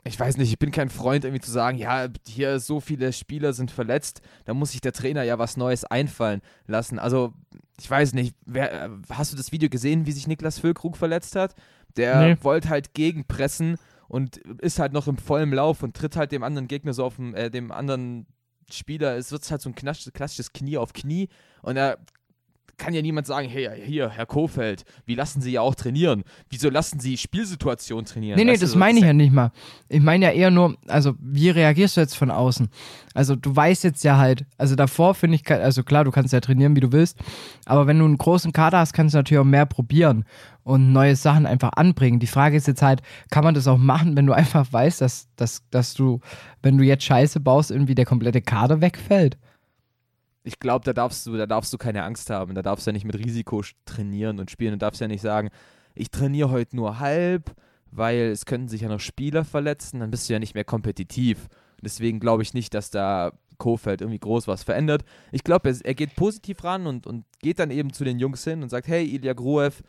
ich weiß nicht, ich bin kein Freund, irgendwie zu sagen, ja, hier so viele Spieler sind verletzt, da muss sich der Trainer ja was Neues einfallen lassen. Also, ich weiß nicht, wer, äh, hast du das Video gesehen, wie sich Niklas Füllkrug verletzt hat? Der Nee. wollte halt gegenpressen und ist halt noch im vollen Lauf und tritt halt dem anderen Gegner so auf dem, äh, dem anderen Spieler, es wird halt so ein klassisches Knie auf Knie und da kann ja niemand sagen, hey, hier, Herr Kofeld, wie lassen Sie ja auch trainieren? Wieso lassen Sie Spielsituationen trainieren? Nee, nee, Weißt das meine ich ja nicht mal. Ich meine ja eher nur, also wie reagierst du jetzt von außen? Also du weißt jetzt ja halt, also davor finde ich, also klar, du kannst ja trainieren, wie du willst, aber wenn du einen großen Kader hast, kannst du natürlich auch mehr probieren und neue Sachen einfach anbringen. Die Frage ist jetzt halt, kann man das auch machen, wenn du einfach weißt, dass, dass, dass du, wenn du jetzt Scheiße baust, irgendwie der komplette Kader wegfällt? Ich glaube, da darfst du, da darfst du keine Angst haben. Da darfst du ja nicht mit Risiko trainieren und spielen. Du darfst ja nicht sagen, ich trainiere heute nur halb, weil es könnten sich ja noch Spieler verletzen, dann bist du ja nicht mehr kompetitiv. Deswegen glaube ich nicht, dass da Kofeld irgendwie groß was verändert. Ich glaube, er, er geht positiv ran und, und geht dann eben zu den Jungs hin und sagt, hey, Ilya Gruev,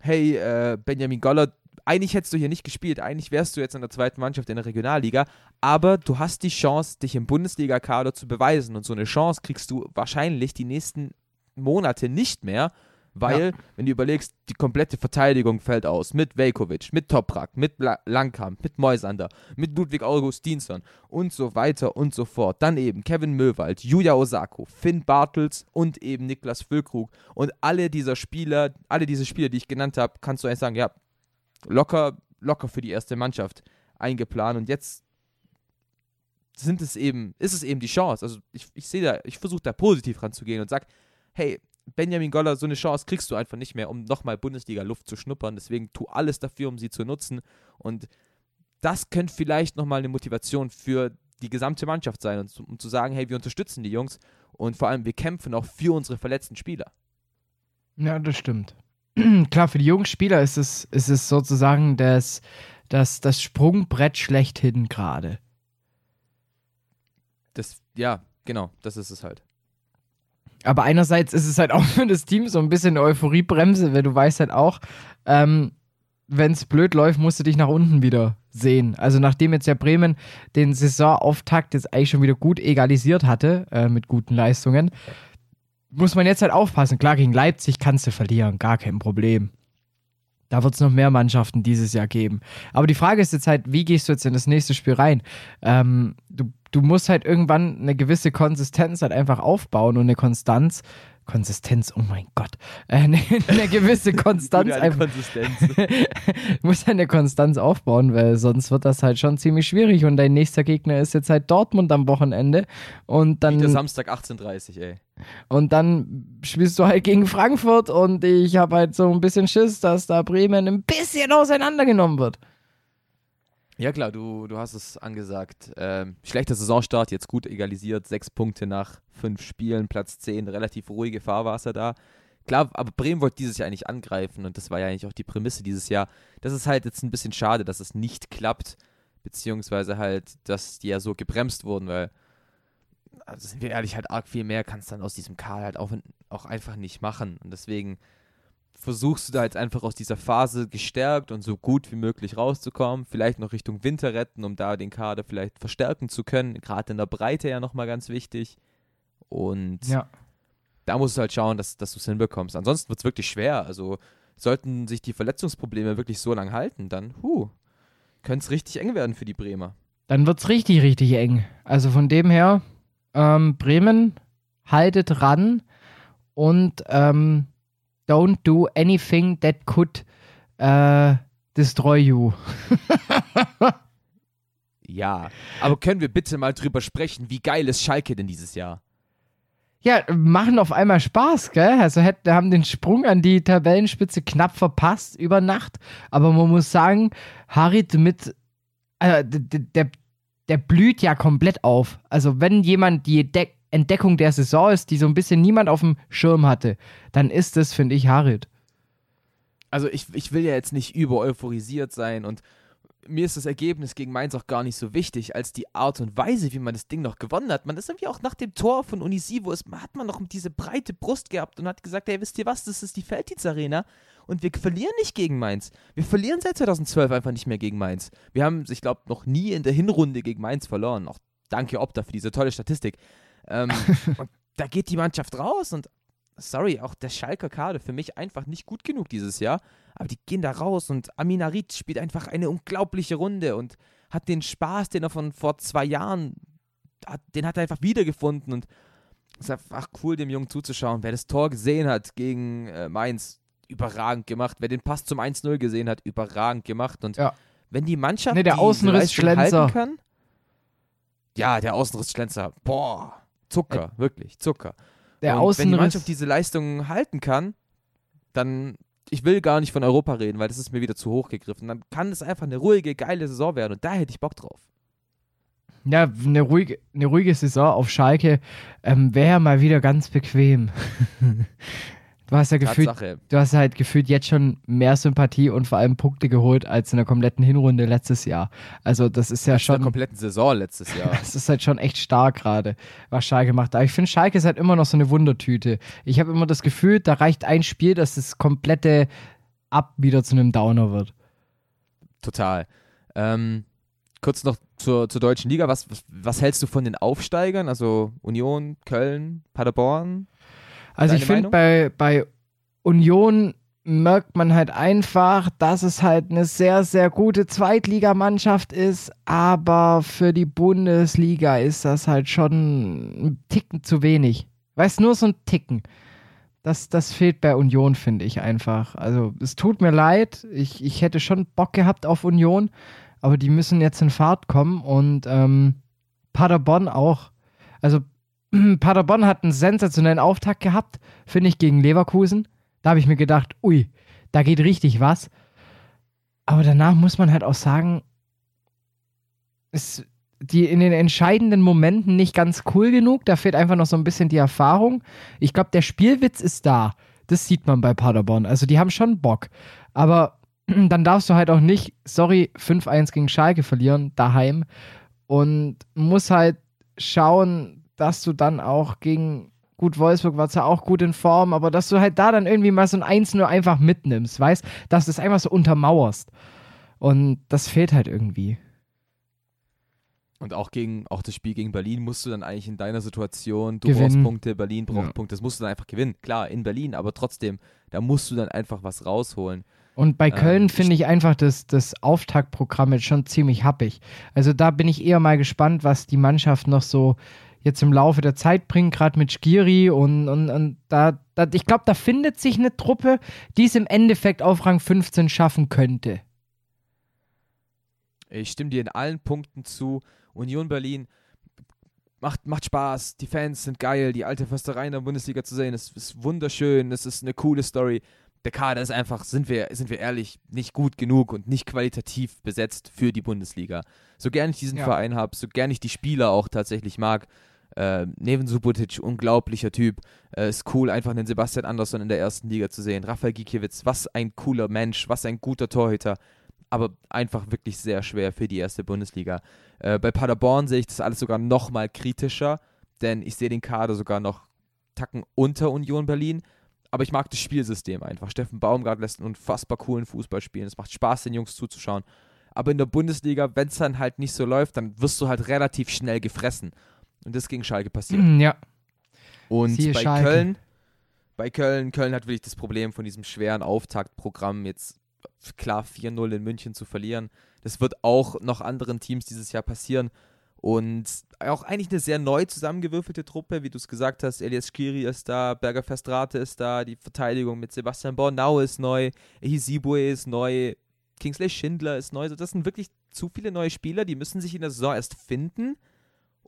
hey, äh, Benjamin Goller, eigentlich hättest du hier nicht gespielt, eigentlich wärst du jetzt in der zweiten Mannschaft in der Regionalliga, aber du hast die Chance, dich im Bundesliga-Kader zu beweisen und so eine Chance kriegst du wahrscheinlich die nächsten Monate nicht mehr, weil, wenn du überlegst, die komplette Verteidigung fällt aus. Mit Velkovic, mit Toprak, mit La Langkamp, mit Moisander, mit Ludwig Augustinsson und so weiter und so fort. Dann eben Kevin Möwald, Julia Osako, Finn Bartels und eben Niklas Füllkrug. Und alle dieser Spieler, alle diese Spieler, die ich genannt habe, kannst du eigentlich sagen, ja, locker, locker für die erste Mannschaft eingeplant. Und jetzt sind es eben, ist es eben die Chance. Also ich, ich sehe da, ich versuche da positiv ranzugehen und sage, hey, Benjamin Goller, so eine Chance kriegst du einfach nicht mehr, um nochmal Bundesliga-Luft zu schnuppern. Deswegen tu alles dafür, um sie zu nutzen. Und das könnte vielleicht nochmal eine Motivation für die gesamte Mannschaft sein, und, um zu sagen, hey, wir unterstützen die Jungs und vor allem wir kämpfen auch für unsere verletzten Spieler. Ja, das stimmt. Klar, für die jungen Spieler ist es, ist es sozusagen das, das, das Sprungbrett schlechthin gerade. Das, ja, genau, das ist es halt. Aber einerseits ist es halt auch für das Team so ein bisschen eine Euphoriebremse, weil du weißt halt auch, ähm, wenn es blöd läuft, musst du dich nach unten wieder sehen. Also nachdem jetzt ja Bremen den Saisonauftakt jetzt eigentlich schon wieder gut egalisiert hatte äh, mit guten Leistungen, muss man jetzt halt aufpassen. Klar, gegen Leipzig kannst du verlieren, gar kein Problem. Da wird es noch mehr Mannschaften dieses Jahr geben. Aber die Frage ist jetzt halt, wie gehst du jetzt in das nächste Spiel rein? Ähm, du, du musst halt irgendwann eine gewisse Konsistenz halt einfach aufbauen und eine Konstanz. Konsistenz, oh mein Gott. Eine, eine gewisse Konstanz einfach. Konsistenz. du musst eine Konstanz aufbauen, weil sonst wird das halt schon ziemlich schwierig. Und dein nächster Gegner ist jetzt halt Dortmund am Wochenende. Und dann. Wieder Samstag 18.30 ey. Und dann spielst du halt gegen Frankfurt und ich habe halt so ein bisschen Schiss, dass da Bremen ein bisschen auseinandergenommen wird. Ja klar, du, du hast es angesagt. Ähm, schlechter Saisonstart, jetzt gut egalisiert, sechs Punkte nach fünf Spielen, Platz 10, relativ ruhige Fahrwasser da. Klar, aber Bremen wollte dieses Jahr eigentlich angreifen und das war ja eigentlich auch die Prämisse dieses Jahr. Das ist halt jetzt ein bisschen schade, dass es nicht klappt, beziehungsweise halt, dass die ja so gebremst wurden, weil, also sind wir ehrlich, halt arg viel mehr kannst dann aus diesem Karl halt auch, auch einfach nicht machen und deswegen versuchst du da jetzt einfach aus dieser Phase gestärkt und so gut wie möglich rauszukommen, vielleicht noch Richtung Winter retten, um da den Kader vielleicht verstärken zu können, gerade in der Breite ja nochmal ganz wichtig. Und Ja. da musst du halt schauen, dass, dass du es hinbekommst. Ansonsten wird es wirklich schwer. Also sollten sich die Verletzungsprobleme wirklich so lang halten, dann huh, könnte es richtig eng werden für die Bremer. Dann wird's richtig, richtig eng. Also von dem her, ähm, Bremen haltet ran und ähm, don't do anything that could äh, destroy you. Ja, aber können wir bitte mal drüber sprechen, wie geil ist Schalke denn dieses Jahr? Ja, machen auf einmal Spaß, gell? Also hätten, haben den Sprung an die Tabellenspitze knapp verpasst über Nacht. Aber man muss sagen, Harit mit, äh, der, der, blüht ja komplett auf. Also wenn jemand die De Entdeckung der Saison ist, die so ein bisschen niemand auf dem Schirm hatte, dann ist es, finde ich, Harit. Also ich, ich will ja jetzt nicht über euphorisiert sein und mir ist das Ergebnis gegen Mainz auch gar nicht so wichtig, als die Art und Weise, wie man das Ding noch gewonnen hat. Man ist irgendwie auch nach dem Tor von Unisivo, ist, hat man noch diese breite Brust gehabt und hat gesagt, hey, wisst ihr was, das ist die Felddienst Arena und wir verlieren nicht gegen Mainz. Wir verlieren seit 2012 einfach nicht mehr gegen Mainz. Wir haben, ich glaube, noch nie in der Hinrunde gegen Mainz verloren. Auch danke Opta für diese tolle Statistik. Ähm, und da geht die Mannschaft raus und sorry, auch der Schalker Kader für mich einfach nicht gut genug dieses Jahr. Aber die gehen da raus und Aminarit spielt einfach eine unglaubliche Runde und hat den Spaß, den er von vor zwei Jahren, hat, den hat er einfach wiedergefunden und es ist einfach cool, dem Jungen zuzuschauen. Wer das Tor gesehen hat gegen äh, Mainz, überragend gemacht. Wer den Pass zum 1-0 gesehen hat, überragend gemacht. Und Ja. wenn die Mannschaft Nee, der. Leistung halten kann, ja, der Außenriss-Schlenzer, boah, Zucker, wirklich, Zucker. Der und wenn die. Mannschaft diese Leistung halten kann, dann, ich will gar nicht von Europa reden, weil das ist mir wieder zu hoch gegriffen. Dann kann es einfach eine ruhige, geile Saison werden und da hätte ich Bock drauf. Ja, eine ruhige, eine ruhige Saison auf Schalke ähm, wäre mal wieder ganz bequem. du hast ja gefühlt, Tatsache. du hast halt gefühlt jetzt schon mehr Sympathie und vor allem Punkte geholt als in der kompletten Hinrunde letztes Jahr. Also das ist ja In der schon, kompletten Saison letztes Jahr. das ist halt schon echt stark gerade, was Schalke macht. Aber ich finde, Schalke ist halt immer noch so eine Wundertüte. Ich habe immer das Gefühl, da reicht ein Spiel, dass das komplette Ab wieder zu einem Downer wird. Total. Ähm, kurz noch zur, zur deutschen Liga. Was, was, was hältst du von den Aufsteigern? Also Union, Köln, Paderborn? Also Deine ich finde, bei, bei Union merkt man halt einfach, dass es halt eine sehr, sehr gute Zweitligamannschaft ist, aber für die Bundesliga ist das halt schon ein Ticken zu wenig. Weißt nur so ein Ticken. Das, das fehlt bei Union, finde ich einfach. Also es tut mir leid, ich, ich hätte schon Bock gehabt auf Union, aber die müssen jetzt in Fahrt kommen und ähm, Paderborn auch. Also Paderborn hat einen sensationellen Auftakt gehabt, finde ich, gegen Leverkusen. Da habe ich mir gedacht, ui, da geht richtig was. Aber danach muss man halt auch sagen, ist die in den entscheidenden Momenten nicht ganz cool genug. Da fehlt einfach noch so ein bisschen die Erfahrung. Ich glaube, der Spielwitz ist da. Das sieht man bei Paderborn. Also die haben schon Bock. Aber dann darfst du halt auch nicht, sorry, 5-1 gegen Schalke verlieren, daheim. Und muss halt schauen, dass du dann auch gegen, gut, Wolfsburg war zwar auch gut in Form, aber dass du halt da dann irgendwie mal so ein 1 nur einfach mitnimmst, weißt, dass du es einfach so untermauerst. Und das fehlt halt irgendwie. Und auch gegen, auch das Spiel gegen Berlin musst du dann eigentlich in deiner Situation, du Gewinnen. brauchst Punkte, Berlin braucht Ja. Punkte, das musst du dann einfach gewinnen. Klar, in Berlin, aber trotzdem, da musst du dann einfach was rausholen. Und bei Ähm, Köln ich- finde ich einfach das, das Auftaktprogramm jetzt schon ziemlich happig. Also da bin ich eher mal gespannt, was die Mannschaft noch so jetzt im Laufe der Zeit bringt, gerade mit Skiri und, und, und da, da, ich glaube, da findet sich eine Truppe, die es im Endeffekt auf Rang 15 schaffen könnte. Ich stimme dir in allen Punkten zu. Union Berlin macht, macht Spaß, die Fans sind geil, die alte Försterei in der Bundesliga zu sehen, es ist wunderschön, es ist eine coole Story. Der Kader ist einfach, sind wir, sind wir ehrlich, nicht gut genug und nicht qualitativ besetzt für die Bundesliga. So gern ich diesen Ja. Verein habe, so gern ich die Spieler auch tatsächlich mag, äh, Neven Subotic, unglaublicher Typ. Äh, ist cool, einfach einen Sebastian Andersson in der ersten Liga zu sehen. Raphael Gikiewicz, was ein cooler Mensch, was ein guter Torhüter. Aber einfach wirklich sehr schwer für die erste Bundesliga. Äh, bei Paderborn sehe ich das alles sogar noch mal kritischer, denn ich sehe den Kader sogar noch Tacken unter Union Berlin. Aber ich mag das Spielsystem einfach. Steffen Baumgart lässt einen unfassbar coolen Fußball spielen. Es macht Spaß, den Jungs zuzuschauen. Aber in der Bundesliga, wenn es dann halt nicht so läuft, dann wirst du halt relativ schnell gefressen. Und das gegen Schalke passiert. Ja. Und Siehe bei Schalke. Köln, bei Köln, Köln hat wirklich das Problem von diesem schweren Auftaktprogramm jetzt klar 4-0 in München zu verlieren. Das wird auch noch anderen Teams dieses Jahr passieren. Und auch eigentlich eine sehr neu zusammengewürfelte Truppe, wie du es gesagt hast. Elias Skiri ist da, Berger Festrate ist da, die Verteidigung mit Sebastian Bornau ist neu, Ehisibue ist neu, Kingsley Schindler ist neu. Also das sind wirklich zu viele neue Spieler, die müssen sich in der Saison erst finden.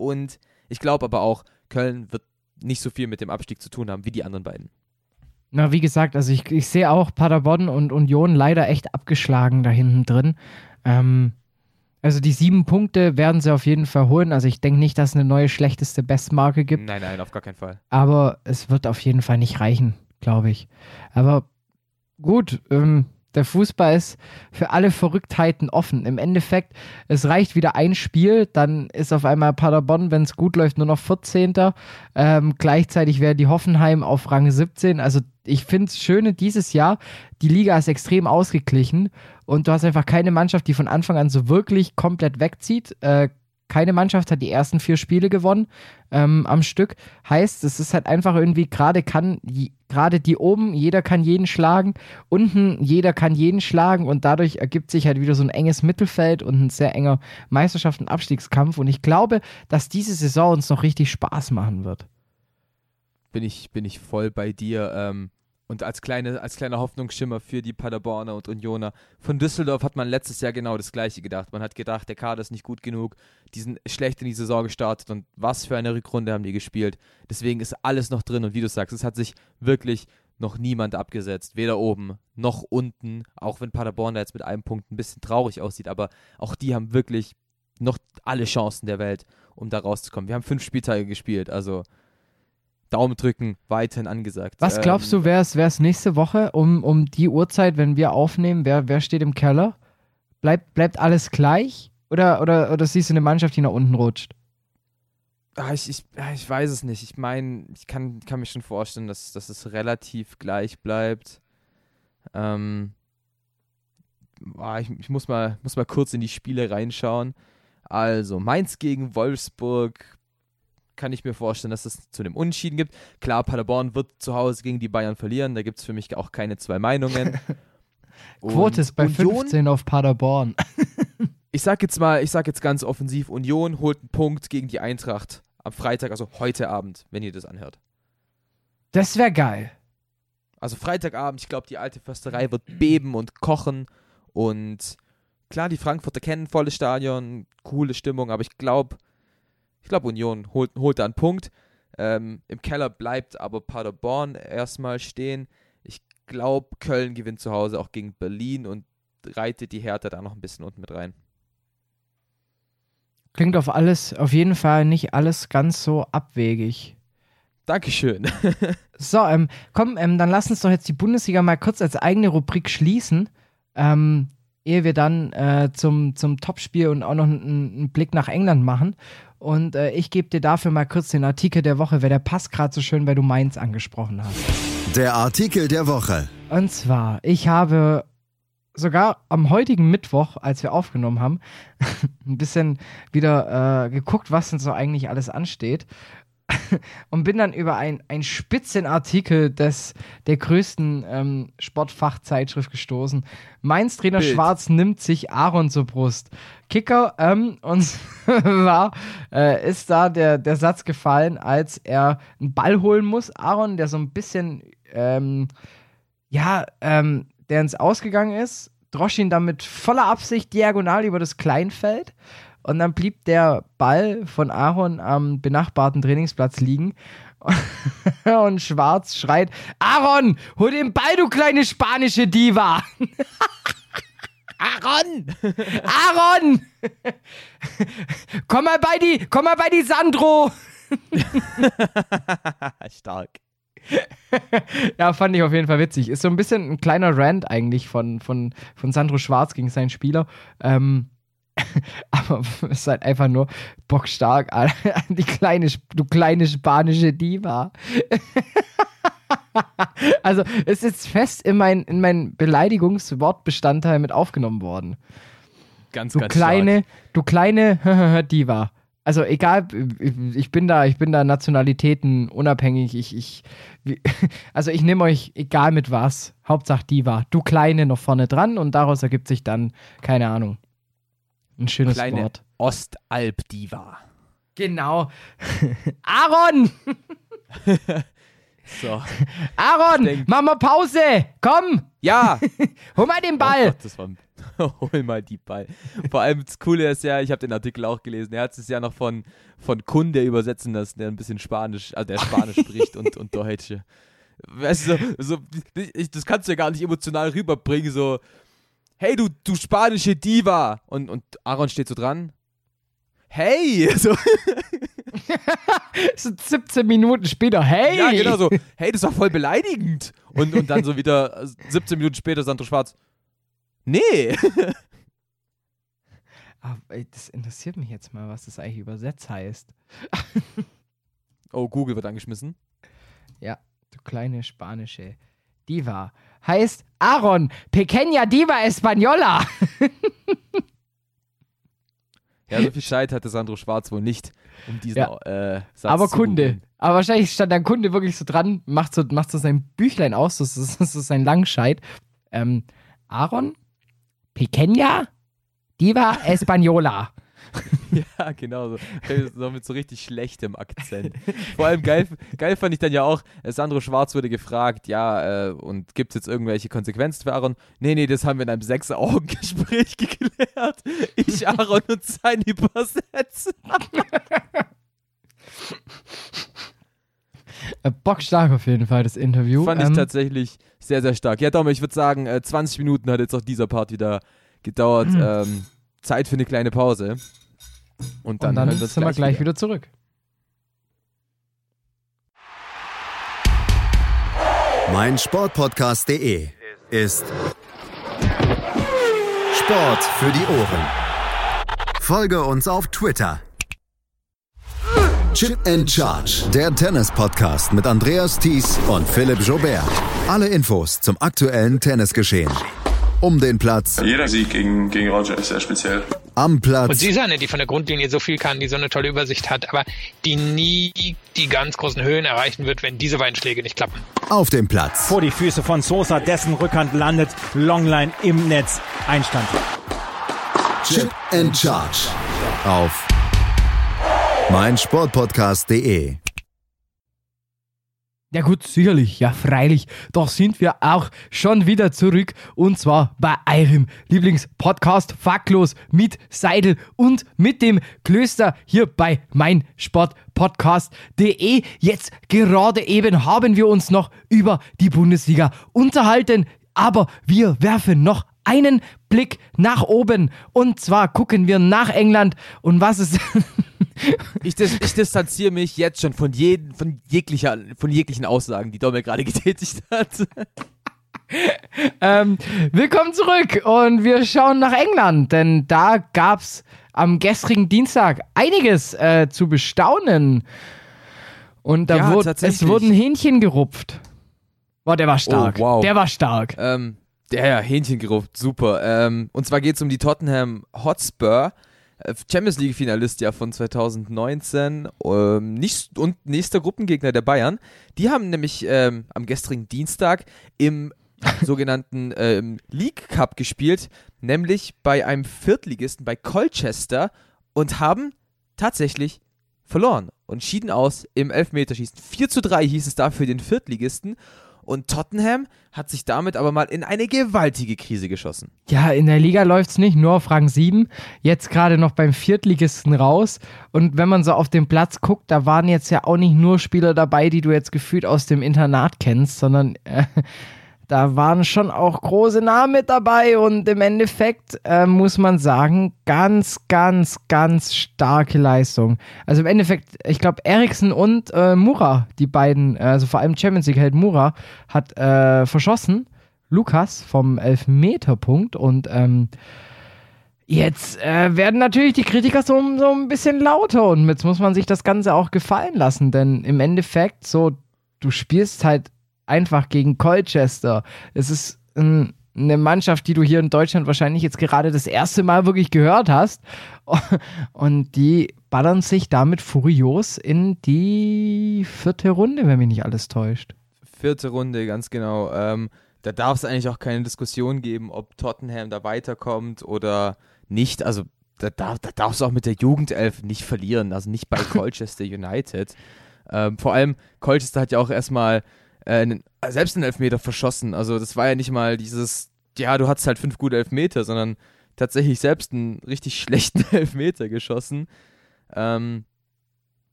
Und ich glaube aber auch, Köln wird nicht so viel mit dem Abstieg zu tun haben wie die anderen beiden. Na, wie gesagt, also ich, ich sehe auch Paderborn und Union leider echt abgeschlagen da hinten drin. Ähm, also die sieben Punkte werden sie auf jeden Fall holen. Also ich denke nicht, dass es eine neue schlechteste Bestmarke gibt. Nein, nein, auf gar keinen Fall. Aber es wird auf jeden Fall nicht reichen, glaube ich. Aber gut, ähm, der Fußball ist für alle Verrücktheiten offen. Im Endeffekt, es reicht wieder ein Spiel, dann ist auf einmal Paderborn, wenn es gut läuft, nur noch 14. Ähm, gleichzeitig wäre die Hoffenheim auf Rang 17. Also ich finde es schön dieses Jahr, die Liga ist extrem ausgeglichen und du hast einfach keine Mannschaft, die von Anfang an so wirklich komplett wegzieht. Äh, keine Mannschaft hat die ersten vier Spiele gewonnen ähm, am Stück. Heißt, es ist halt einfach irgendwie, gerade kann, gerade die oben, jeder kann jeden schlagen, unten, jeder kann jeden schlagen und dadurch ergibt sich halt wieder so ein enges Mittelfeld und ein sehr enger Meisterschaft- und Abstiegskampf. Und ich glaube, dass diese Saison uns noch richtig Spaß machen wird. Bin ich, bin ich voll bei dir. Ähm, und als, kleine, als kleiner Hoffnungsschimmer für die Paderborner und Unioner. Von Düsseldorf hat man letztes Jahr genau das Gleiche gedacht. Man hat gedacht, der Kader ist nicht gut genug. Die sind schlecht in die Saison gestartet und was für eine Rückrunde haben die gespielt. Deswegen ist alles noch drin und wie du sagst, es hat sich wirklich noch niemand abgesetzt. Weder oben noch unten. Auch wenn Paderborn da jetzt mit einem Punkt ein bisschen traurig aussieht. Aber auch die haben wirklich noch alle Chancen der Welt, um da rauszukommen. Wir haben fünf Spieltage gespielt. Also Daumen drücken, weiterhin angesagt. Was glaubst Ähm, du, wer ist nächste Woche um, um die Uhrzeit, wenn wir aufnehmen? Wer, wer steht im Keller? Bleibt, bleibt alles gleich? Oder, oder, oder siehst du eine Mannschaft, die nach unten rutscht? Ah, ich, ich, ah, ich weiß es nicht. Ich meine, ich kann, kann mir schon vorstellen, dass, dass es relativ gleich bleibt. Ähm, ah, ich, ich muss, mal, muss mal kurz in die Spiele reinschauen. Also, Mainz gegen Wolfsburg kann ich mir vorstellen, dass es zu einem Unentschieden gibt. Klar, Paderborn wird zu Hause gegen die Bayern verlieren. Da gibt es für mich auch keine zwei Meinungen. Quote ist bei Union 15 auf Paderborn. ich sag jetzt mal, ich sag jetzt ganz offensiv, Union holt einen Punkt gegen die Eintracht am Freitag, also heute Abend, wenn ihr das anhört. Das wäre geil. Also Freitagabend, ich glaube, die alte Försterei wird beben und kochen und klar, die Frankfurter kennen volles Stadion, coole Stimmung, aber ich glaube, Ich glaube, Union holt, holt da einen Punkt. Ähm, Im Keller bleibt aber Paderborn erstmal stehen. Ich glaube, Köln gewinnt zu Hause auch gegen Berlin und reitet die Hertha da noch ein bisschen unten mit rein. Klingt auf alles, auf jeden Fall nicht alles ganz so abwegig. Dankeschön. So, ähm, komm, ähm, dann lass uns doch jetzt die Bundesliga mal kurz als eigene Rubrik schließen, ähm, ehe wir dann äh, zum, zum Topspiel und auch noch einen, einen Blick nach England machen. Und äh, ich gebe dir dafür mal kurz den Artikel der Woche, weil der passt gerade so schön, weil du Mainz angesprochen hast. Der Artikel der Woche. Und zwar, ich habe sogar am heutigen Mittwoch, als wir aufgenommen haben, ein bisschen wieder äh, geguckt, was denn so eigentlich alles ansteht. Und bin dann über ein, ein Spitzenartikel des, der größten ähm, Sportfachzeitschrift gestoßen. Mainz Trainer Bild. Schwarz nimmt sich Aaron zur Brust. Kicker, ähm, und war, äh, ist da der, der Satz gefallen, als er einen Ball holen muss. Aaron, der so ein bisschen, ähm, ja, ähm, der ins Ausgegangen ist, drosch ihn dann mit voller Absicht diagonal über das Kleinfeld. Und dann blieb der Ball von Aaron am benachbarten Trainingsplatz liegen. Und Schwarz schreit: Aaron, hol den Ball, du kleine spanische Diva! Aaron! Aaron! komm mal bei die, komm mal bei die Sandro! Stark. ja, fand ich auf jeden Fall witzig. Ist so ein bisschen ein kleiner Rant eigentlich von, von, von Sandro Schwarz gegen seinen Spieler. Ähm, aber es ist halt einfach nur bockstark. Alter. Die kleine, du kleine spanische Diva. also, es ist fest in mein, in mein Beleidigungswortbestandteil mit aufgenommen worden. Ganz, Du ganz kleine, du kleine Diva. Also egal, ich bin da, ich bin da Nationalitäten unabhängig. Ich, ich, also ich nehme euch egal mit was. Hauptsache Diva. Du kleine noch vorne dran und daraus ergibt sich dann, keine Ahnung. Ein schönes. Kleine Wort. Ostalb-Diva. Genau. Aaron! So. Aaron! denk- Mach mal Pause! Komm! Ja! Hol mal den Oh Ball! Gott, das war Hol mal die Ball. Vor allem das Coole ist ja, ich habe den Artikel auch gelesen, er hat es ja noch von, von Kunde übersetzen lassen, der ein bisschen Spanisch, also der Spanisch spricht und, und Deutsche. Weißt du, so, so, ich, das kannst du ja gar nicht emotional rüberbringen, so, hey du, du spanische Diva! Und, und Aaron steht so dran. Hey! So, So 17 Minuten später. Hey! ja, genau so. Hey, das war voll beleidigend. Und, und dann so wieder äh, 17 Minuten später Sandro Schwarz. Nee! Aber, ey, das interessiert mich jetzt mal, was das eigentlich übersetzt heißt. Oh, Google wird angeschmissen. Ja, du kleine spanische Diva. Heißt Aaron, Pequeña Diva Española. Ja, so viel Scheit hatte Sandro Schwarz wohl nicht, um diesen Ja. äh, Satz Aber zu Kunde. googeln. Aber wahrscheinlich stand der Kunde wirklich so dran, macht so, macht so sein Büchlein aus, das ist, das ist sein Langscheid. Ähm, Aaron, Pequeña Diva Española. Ja, genau so. so mit so richtig schlechtem Akzent. Vor allem geil, geil fand ich dann ja auch, äh, Sandro Schwarz wurde gefragt, ja, äh, und gibt es jetzt irgendwelche Konsequenzen für Aaron? Nee, nee, das haben wir in einem Sechs-Augen-Gespräch geklärt. Ich, Aaron und sein Übersetzer. Äh, bockstark auf jeden Fall, das Interview. Fand ich Ähm, tatsächlich sehr, sehr stark. Ja, Dom, ich würde sagen, äh, 20 Minuten hat jetzt auch dieser Part wieder gedauert. Hm. Ähm, Zeit für eine kleine Pause. Und dann, und dann hören wir uns sind wir gleich wieder zurück. mein Sportpodcast.de ist Sport für die Ohren. Folge uns auf Twitter. Chip and Charge, der Tennis-Podcast mit Andreas Thies und Philipp Jobert. Alle Infos zum aktuellen Tennisgeschehen. Um den Platz, Jeder Sieg gegen, gegen Roger ist sehr speziell. Am Und Platz sie ist eine, die von der Grundlinie so viel kann, die so eine tolle Übersicht hat, aber die nie die ganz großen Höhen erreichen wird, wenn diese beiden Schläge nicht klappen. auf dem Platz. vor die Füße von Sosa, dessen Rückhand landet, Longline im Netz, Einstand. Chip and Charge auf mein Sportpodcast.de. Ja gut, sicherlich, ja freilich. Doch sind wir auch schon wieder zurück und zwar bei eurem Lieblingspodcast Facklos mit Seidel und mit dem Klöster hier bei meinsportpodcast.de. Jetzt gerade eben haben wir uns noch über die Bundesliga unterhalten, aber wir werfen noch einen Blick nach oben und zwar gucken wir nach England und was ist Ich, dis ich distanziere mich jetzt schon von, jeden, von, jeglicher, von jeglichen Aussagen, die Dommel gerade getätigt hat. ähm, willkommen zurück und wir schauen nach England, denn da gab es am gestrigen Dienstag einiges äh, zu bestaunen. Und da Ja, wurde, es wurden Hähnchen gerupft. Boah, der war stark. Oh, wow. Der war stark. Ähm, der ja, Hähnchen gerupft, super. Ähm, und zwar geht es um die Tottenham Hotspur. Äh, Champions League-Finalist ja von 2019 ähm, nicht, und nächster Gruppengegner der Bayern. Die haben nämlich ähm, am gestrigen Dienstag im sogenannten ähm, League Cup gespielt, nämlich bei einem Viertligisten bei Colchester und haben tatsächlich verloren und schieden aus im Elfmeterschießen. 4 zu 3 hieß es da für den Viertligisten. Und Tottenham hat sich damit aber mal in eine gewaltige Krise geschossen. Ja, in der Liga läuft's nicht, nur auf Rang 7. Jetzt gerade noch beim Viertligisten raus. Und wenn man so auf den Platz guckt, da waren jetzt ja auch nicht nur Spieler dabei, die du jetzt gefühlt aus dem Internat kennst, sondern äh, da waren schon auch große Namen mit dabei. Und im Endeffekt äh, muss man sagen, ganz, ganz, ganz starke Leistung. Also im Endeffekt, ich glaube, Eriksen und äh, Mura, die beiden, äh, also vor allem Champions League-Held Mura, hat äh, verschossen. Lukas vom Elfmeterpunkt und ähm, jetzt äh, werden natürlich die Kritiker so, so ein bisschen lauter und jetzt muss man sich das Ganze auch gefallen lassen, denn im Endeffekt so, du spielst halt einfach gegen Colchester. Es ist ein, eine Mannschaft, die du hier in Deutschland wahrscheinlich jetzt gerade das erste Mal wirklich gehört hast und die ballern sich damit furios in die vierte Runde, wenn mich nicht alles täuscht. Vierte Runde, ganz genau. Ähm, da darf es eigentlich auch keine Diskussion geben, ob Tottenham da weiterkommt oder nicht. Also da, darf, da darfst du auch mit der Jugendelf nicht verlieren, also nicht bei Colchester United. Ähm, vor allem, Colchester hat ja auch erstmal äh, einen, selbst einen Elfmeter verschossen. Also das war ja nicht mal dieses, ja, du hattest halt fünf gute Elfmeter, sondern tatsächlich selbst einen richtig schlechten Elfmeter geschossen. Ähm,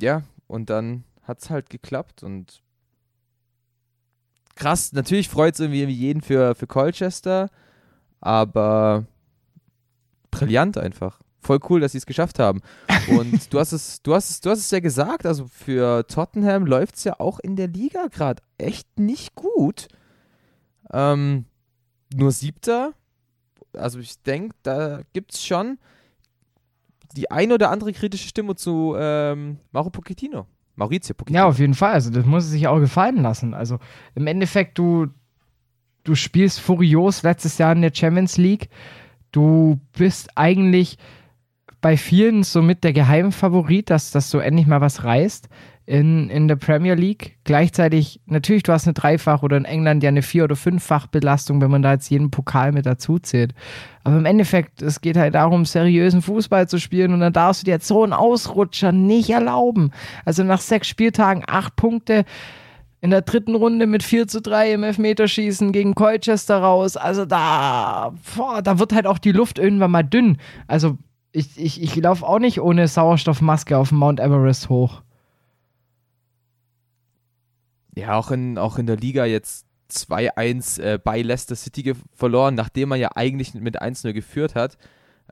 ja, und dann hat es halt geklappt und krass, natürlich freut es irgendwie jeden für, für Colchester, aber brillant einfach. Voll cool, dass sie es geschafft haben. Und du hast es, du hast es, du hast es ja gesagt, also für Tottenham läuft es ja auch in der Liga gerade echt nicht gut. Ähm, nur siebter. Also ich denke, da gibt es schon die ein oder andere kritische Stimme zu ähm, Mauro Pochettino. Maurizio Pochettino. Ja, auf jeden Fall. Also das muss es sich auch gefallen lassen. Also im Endeffekt, du, du spielst furios letztes Jahr in der Champions League. Du bist eigentlich bei vielen somit der Geheimfavorit, dass, dass du endlich mal was reißt in, in der Premier League. Gleichzeitig, natürlich, du hast eine Dreifach- oder in England ja eine Vier- oder Fünffach-Belastung, wenn man da jetzt jeden Pokal mit dazu zählt. Aber im Endeffekt, es geht halt darum, seriösen Fußball zu spielen und dann darfst du dir jetzt so einen Ausrutscher nicht erlauben. Also nach sechs Spieltagen acht Punkte in der dritten Runde mit 4 zu 3 im Elfmeterschießen gegen Colchester raus. Also da, boah, da wird halt auch die Luft irgendwann mal dünn. Also ich, ich, ich laufe auch nicht ohne Sauerstoffmaske auf Mount Everest hoch. Ja, auch in, auch in der Liga jetzt 2-1 äh, bei Leicester City verloren, nachdem man ja eigentlich mit 1-0 geführt hat.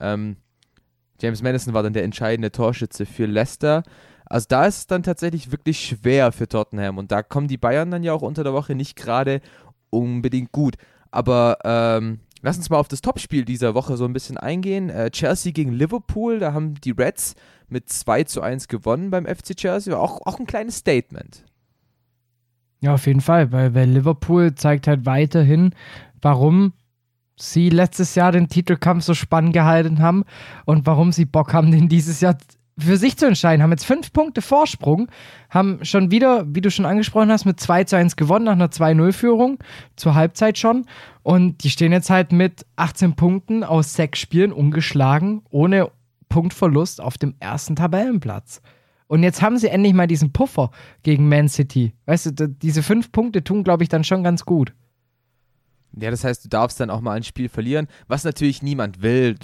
Ähm, James Madison war dann der entscheidende Torschütze für Leicester. Also da ist es dann tatsächlich wirklich schwer für Tottenham und da kommen die Bayern dann ja auch unter der Woche nicht gerade unbedingt gut. Aber ähm, lass uns mal auf das Topspiel dieser Woche so ein bisschen eingehen. Äh, Chelsea gegen Liverpool, da haben die Reds mit 2 zu 1 gewonnen beim FC Chelsea. Auch, auch ein kleines Statement. Ja, auf jeden Fall, weil, weil Liverpool zeigt halt weiterhin, warum sie letztes Jahr den Titelkampf so spannend gehalten haben und warum sie Bock haben, den dieses Jahr für sich zu entscheiden. Haben jetzt fünf Punkte Vorsprung, haben schon wieder, wie du schon angesprochen hast, mit 2 zu 1 gewonnen nach einer 2-0-Führung, zur Halbzeit schon. Und die stehen jetzt halt mit 18 Punkten aus sechs Spielen ungeschlagen, ohne Punktverlust auf dem ersten Tabellenplatz. Und jetzt haben sie endlich mal diesen Puffer gegen Man City. Weißt du, diese fünf Punkte tun, glaube ich, dann schon ganz gut. Ja, das heißt, du darfst dann auch mal ein Spiel verlieren, was natürlich niemand will.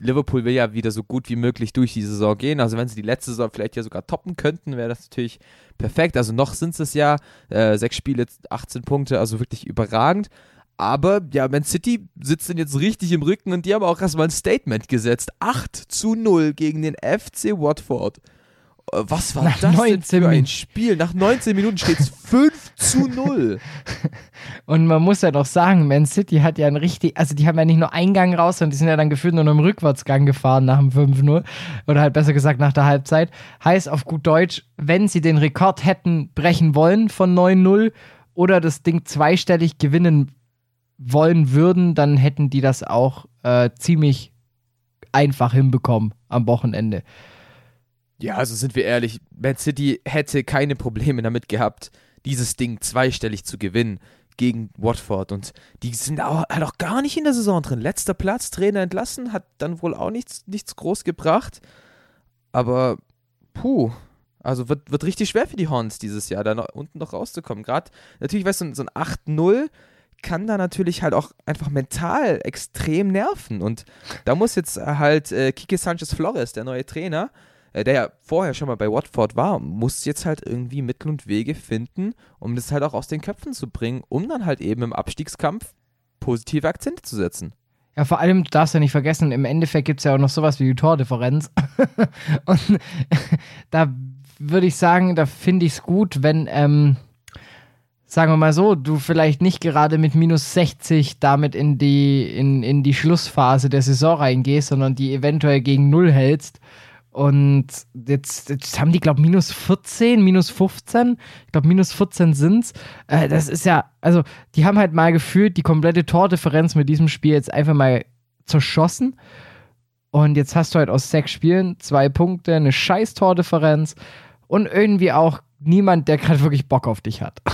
Liverpool will ja wieder so gut wie möglich durch die Saison gehen. Also wenn sie die letzte Saison vielleicht ja sogar toppen könnten, wäre das natürlich perfekt. Also noch sind es ja äh, sechs Spiele, 18 Punkte, also wirklich überragend. Aber ja, Man City sitzt denn jetzt richtig im Rücken und die haben auch erstmal ein Statement gesetzt. 8 zu 0 gegen den FC Watford. Äh, was war Nach das 19 denn für ein Spiel? Nach 19 Minuten steht es 5 zu 0. Und man muss ja doch sagen, Man City hat ja ein richtig, also die haben ja nicht nur Eingang raus, sondern die sind ja dann gefühlt nur noch im Rückwärtsgang gefahren nach dem 5-0. Oder halt besser gesagt nach der Halbzeit. Heißt auf gut Deutsch, wenn sie den Rekord hätten brechen wollen von 9-0 oder das Ding zweistellig gewinnen wollen würden, dann hätten die das auch äh, ziemlich einfach hinbekommen am Wochenende. Ja, also sind wir ehrlich, Man City hätte keine Probleme damit gehabt, dieses Ding zweistellig zu gewinnen gegen Watford. Und die sind auch, halt auch gar nicht in der Saison drin. Letzter Platz, Trainer entlassen, hat dann wohl auch nichts, nichts groß gebracht. Aber, puh, also wird, wird richtig schwer für die Horns dieses Jahr, da noch, unten noch rauszukommen. Gerade, natürlich, weißt du, so ein 8-0 kann da natürlich halt auch einfach mental extrem nerven. Und da muss jetzt halt äh, Kike Sanchez Flores, der neue Trainer, der ja vorher schon mal bei Watford war, muss jetzt halt irgendwie Mittel und Wege finden, um das halt auch aus den Köpfen zu bringen, um dann halt eben im Abstiegskampf positive Akzente zu setzen. Ja, vor allem, du darfst ja nicht vergessen, im Endeffekt gibt es ja auch noch sowas wie die Tordifferenz. Und da würde ich sagen, da finde ich es gut, wenn, ähm, sagen wir mal so, du vielleicht nicht gerade mit minus 60 damit in die, in, in die Schlussphase der Saison reingehst, sondern die eventuell gegen Null hältst. Und jetzt, jetzt haben die, glaube ich, minus 14, minus 15. Ich glaube, minus 14 sind's. Äh, das ist ja, also, die haben halt mal gefühlt die komplette Tordifferenz mit diesem Spiel jetzt einfach mal zerschossen. Und jetzt hast du halt aus sechs Spielen zwei Punkte, eine scheiß Tordifferenz und irgendwie auch niemand, der gerade wirklich Bock auf dich hat.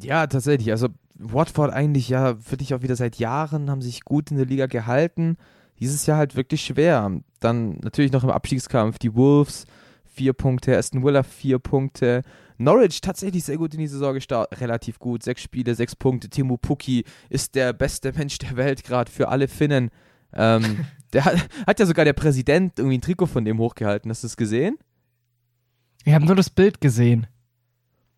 Ja, tatsächlich. Also Watford eigentlich ja wirklich auch wieder seit Jahren haben sich gut in der Liga gehalten. Dieses Jahr halt wirklich schwer. Dann natürlich noch im Abstiegskampf die Wolves, vier Punkte, Aston Villa vier Punkte. Norwich tatsächlich sehr gut in die Saison gestartet, relativ gut, sechs Spiele, sechs Punkte. Timo Pukki ist der beste Mensch der Welt gerade für alle Finnen. Ähm, der hat, hat ja sogar der Präsident irgendwie ein Trikot von dem hochgehalten. Hast du es gesehen? Ich habe nur das Bild gesehen.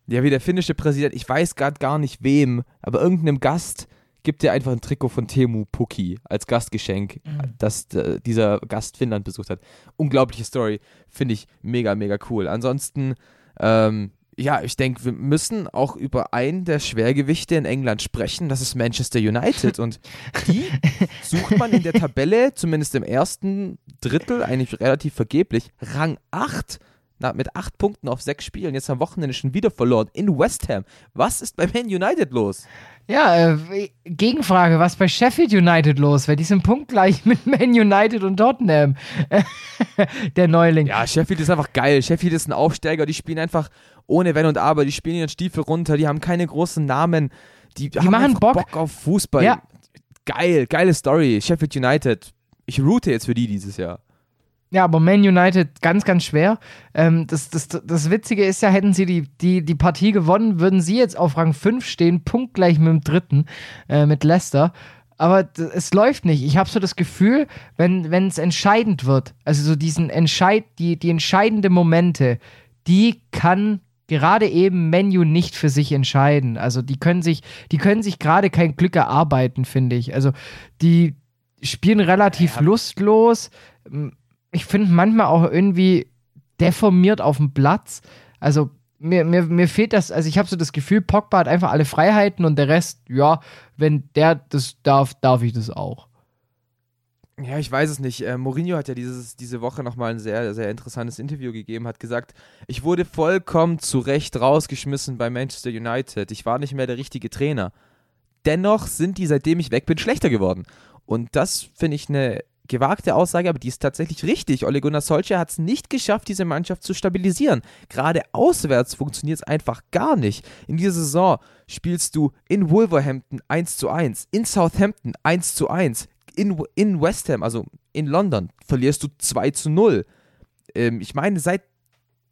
Ja, wie der finnische Präsident, ich weiß gerade gar nicht wem, aber irgendeinem Gast gibt er einfach ein Trikot von Temu Pukki als Gastgeschenk, mhm. das äh, dieser Gast Finnland besucht hat. Unglaubliche Story, finde ich mega, mega cool. Ansonsten, ähm, ja, ich denke, wir müssen auch über einen der Schwergewichte in England sprechen, das ist Manchester United. Und die sucht man in der Tabelle, zumindest im ersten Drittel, eigentlich relativ vergeblich, Rang 8 na, mit acht Punkten auf sechs Spielen, jetzt am Wochenende schon wieder verloren in West Ham. Was ist bei Man United los? Ja, äh, Gegenfrage, was bei Sheffield United los? Weil die sind punktgleich mit Man United und Tottenham. Der Neuling. Ja, Sheffield ist einfach geil. Sheffield ist ein Aufsteiger, die spielen einfach ohne Wenn und Aber, die spielen ihren Stiefel runter, die haben keine großen Namen. Die, die haben machen Bock. Bock auf Fußball. Ja. Geil, geile Story. Sheffield United. Ich route jetzt für die dieses Jahr. Ja, aber Man United ganz, ganz schwer. Ähm, das, das, das Witzige ist ja, hätten sie die, die, die Partie gewonnen, würden sie jetzt auf Rang 5 stehen, punktgleich mit dem dritten, äh, mit Leicester. Aber es läuft nicht. Ich habe so das Gefühl, wenn es entscheidend wird, also so diesen Entscheid, die, die entscheidende Momente, die kann gerade eben Menu nicht für sich entscheiden. Also die können sich, die können sich gerade kein Glück erarbeiten, finde ich. Also die spielen relativ ja. lustlos ich finde manchmal auch irgendwie deformiert auf dem Platz. Also mir, mir, mir fehlt das, also ich habe so das Gefühl, Pogba hat einfach alle Freiheiten und der Rest, ja, wenn der das darf, darf ich das auch. Ja, ich weiß es nicht. Äh, Mourinho hat ja dieses, diese Woche nochmal ein sehr, sehr interessantes Interview gegeben, hat gesagt, ich wurde vollkommen zu Recht rausgeschmissen bei Manchester United. Ich war nicht mehr der richtige Trainer. Dennoch sind die, seitdem ich weg bin, schlechter geworden. Und das finde ich eine gewagte Aussage, aber die ist tatsächlich richtig. Ole Gunnar Solskjaer hat es nicht geschafft, diese Mannschaft zu stabilisieren. Gerade auswärts funktioniert es einfach gar nicht. In dieser Saison spielst du in Wolverhampton 1 zu 1, in Southampton 1 zu 1, in, in West Ham, also in London, verlierst du 2 zu 0. Ähm, ich meine, seit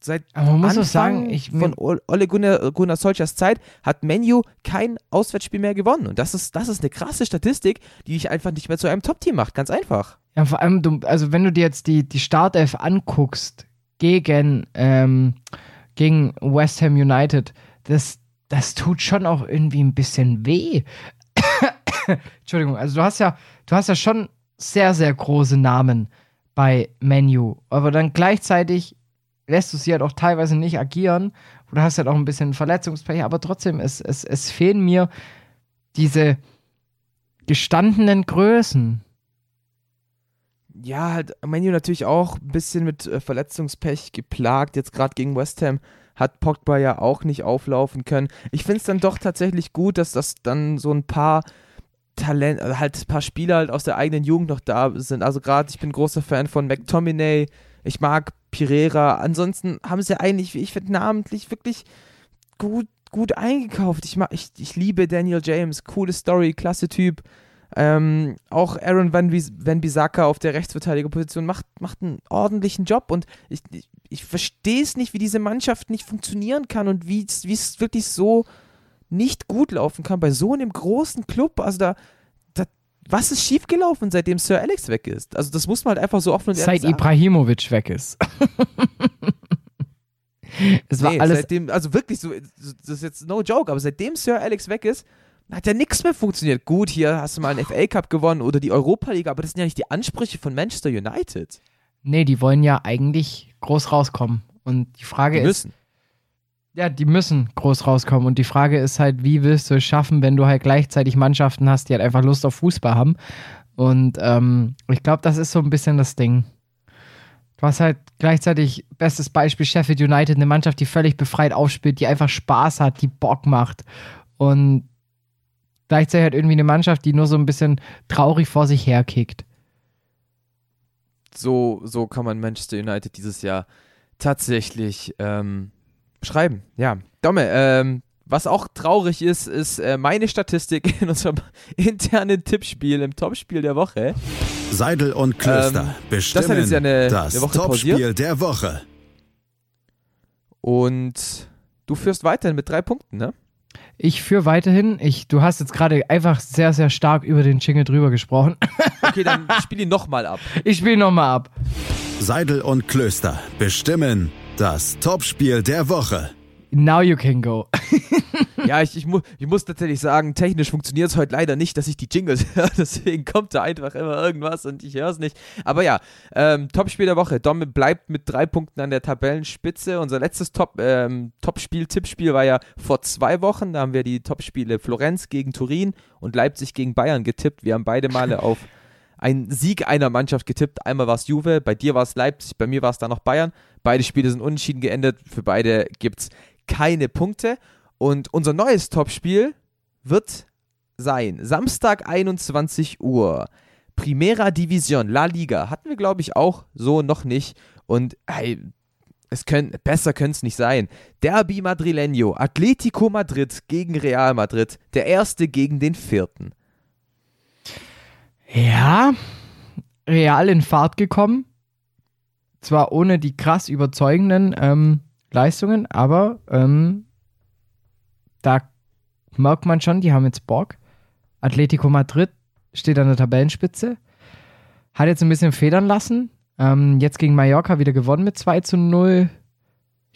seit Aber man muss Anfang sagen, ich- von Ole Ole Gunnar, Gunnar Solskjaers Zeit hat Menu kein Auswärtsspiel mehr gewonnen. Und das ist, das ist eine krasse Statistik, die dich einfach nicht mehr zu einem Top-Team macht. Ganz einfach. Ja, vor allem, du, also wenn du dir jetzt die, die Startelf anguckst gegen, ähm, gegen West Ham United, das, das tut schon auch irgendwie ein bisschen weh. Entschuldigung, also du hast ja, du hast ja schon sehr, sehr große Namen bei Menu, aber dann gleichzeitig lässt du sie halt auch teilweise nicht agieren. Du hast halt auch ein bisschen Verletzungspech, aber trotzdem, es, es, es fehlen mir diese gestandenen Größen. Ja, halt Menu natürlich auch ein bisschen mit äh, Verletzungspech geplagt. Jetzt gerade gegen West Ham hat Pogba ja auch nicht auflaufen können. Ich finde es dann doch tatsächlich gut, dass das dann so ein paar Talent, also halt ein paar Spieler halt aus der eigenen Jugend noch da sind. Also gerade, ich bin großer Fan von McTominay. Ich mag Pereira. Ansonsten haben sie eigentlich, wie ich finde, namentlich wirklich gut, gut eingekauft. Ich, mag, ich, ich liebe Daniel James. Coole Story, klasse Typ. Ähm, auch Aaron Van, Wies- Van Bissaka auf der Rechtsverteidigerposition macht, macht einen ordentlichen Job und ich, ich, ich verstehe es nicht, wie diese Mannschaft nicht funktionieren kann und wie es wirklich so nicht gut laufen kann bei so einem großen Club. Also da was ist schiefgelaufen, seitdem Sir Alex weg ist? Also das muss man halt einfach so offen und ehrlich Seit sagen. Ibrahimovic weg ist. es war Nee, alles. seitdem, also wirklich so, das ist jetzt no joke, aber seitdem Sir Alex weg ist, hat ja nichts mehr funktioniert. Gut, hier hast du mal einen FA Cup gewonnen oder die Europa League, aber das sind ja nicht die Ansprüche von Manchester United. Nee, die wollen ja eigentlich groß rauskommen. Und die Frage Die ist. Ja, die müssen groß rauskommen. Und die Frage ist halt, wie willst du es schaffen, wenn du halt gleichzeitig Mannschaften hast, die halt einfach Lust auf Fußball haben. Und ähm, ich glaube, das ist so ein bisschen das Ding. Du hast halt gleichzeitig, bestes Beispiel, Sheffield United, eine Mannschaft, die völlig befreit aufspielt, die einfach Spaß hat, die Bock macht. Und gleichzeitig halt irgendwie eine Mannschaft, die nur so ein bisschen traurig vor sich herkickt. So, so kann man Manchester United dieses Jahr tatsächlich ähm, beschreiben. Ja, Domme, ähm, was auch traurig ist, ist äh, meine Statistik in unserem internen Tippspiel, im Topspiel der Woche. Seidel und Klöster Ähm, bestimmen das hat jetzt ja eine- das eine Woche Topspiel pausiert. der Woche. Und du führst weiterhin mit drei Punkten, ne? Ich führe weiterhin. Ich, du hast jetzt gerade einfach sehr, sehr stark über den Jingle drüber gesprochen. Okay, dann spiel ihn nochmal ab. Ich spiele nochmal ab. Seidel und Klöster bestimmen das Topspiel der Woche. Now you can go. Ja, ich, ich, mu ich muss tatsächlich sagen, technisch funktioniert es heute leider nicht, dass ich die Jingles höre. Deswegen kommt da einfach immer irgendwas und ich höre es nicht. Aber ja, ähm, Topspiel der Woche. Dom bleibt mit drei Punkten an der Tabellenspitze. Unser letztes Top, ähm, Topspiel, Tippspiel war ja vor zwei Wochen. Da haben wir die Topspiele Florenz gegen Turin und Leipzig gegen Bayern getippt. Wir haben beide Male auf einen Sieg einer Mannschaft getippt. Einmal war es Juve, bei dir war es Leipzig, bei mir war es dann noch Bayern. Beide Spiele sind unentschieden geendet. Für beide gibt es keine Punkte. Und unser neues Topspiel wird sein Samstag 21 Uhr. Primera Division, La Liga. Hatten wir, glaube ich, auch so noch nicht. Und hey, es können, besser könnte es nicht sein. Derby Madrileño, Atletico Madrid gegen Real Madrid. Der erste gegen den vierten. Ja, real in Fahrt gekommen. Zwar ohne die krass überzeugenden ähm, Leistungen, aber ähm, da merkt man schon, die haben jetzt Bock. Atletico Madrid steht an der Tabellenspitze. Hat jetzt ein bisschen federn lassen. Ähm, jetzt gegen Mallorca wieder gewonnen mit 2 zu 0.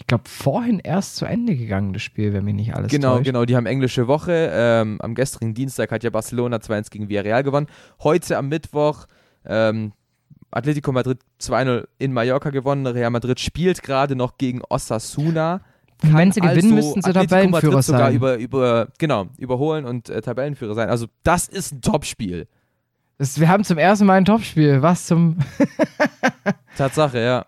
Ich glaube, vorhin erst zu Ende gegangen, das Spiel, wenn mich nicht alles Genau, täuscht. genau, die haben englische Woche. Ähm, am gestrigen Dienstag hat ja Barcelona 2-1 gegen Villarreal gewonnen. Heute am Mittwoch ähm, Atletico Madrid 2-0 in Mallorca gewonnen. Real Madrid spielt gerade noch gegen Osasuna. Und wenn sie Kann gewinnen, also müssten sie Atletico Tabellenführer Madrid sogar sein. Über, über, genau, überholen und äh, Tabellenführer sein. Also das ist ein Topspiel. Das, wir haben zum ersten Mal ein Topspiel. Was zum. Tatsache, ja.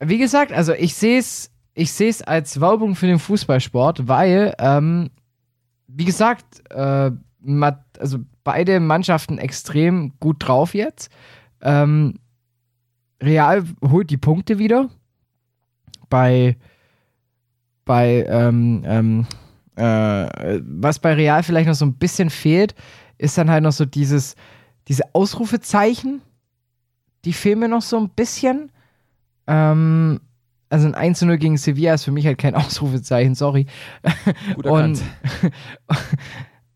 Wie gesagt, also ich sehe es ich seh's als Werbung für den Fußballsport, weil, ähm, wie gesagt, äh, also beide Mannschaften extrem gut drauf jetzt. Ähm, Real holt die Punkte wieder. Bei, bei ähm, ähm, äh, was bei Real vielleicht noch so ein bisschen fehlt, ist dann halt noch so dieses, diese Ausrufezeichen, die fehlen mir noch so ein bisschen. Ähm, also ein 1 0 gegen Sevilla ist für mich halt kein Ausrufezeichen, sorry. Gut Und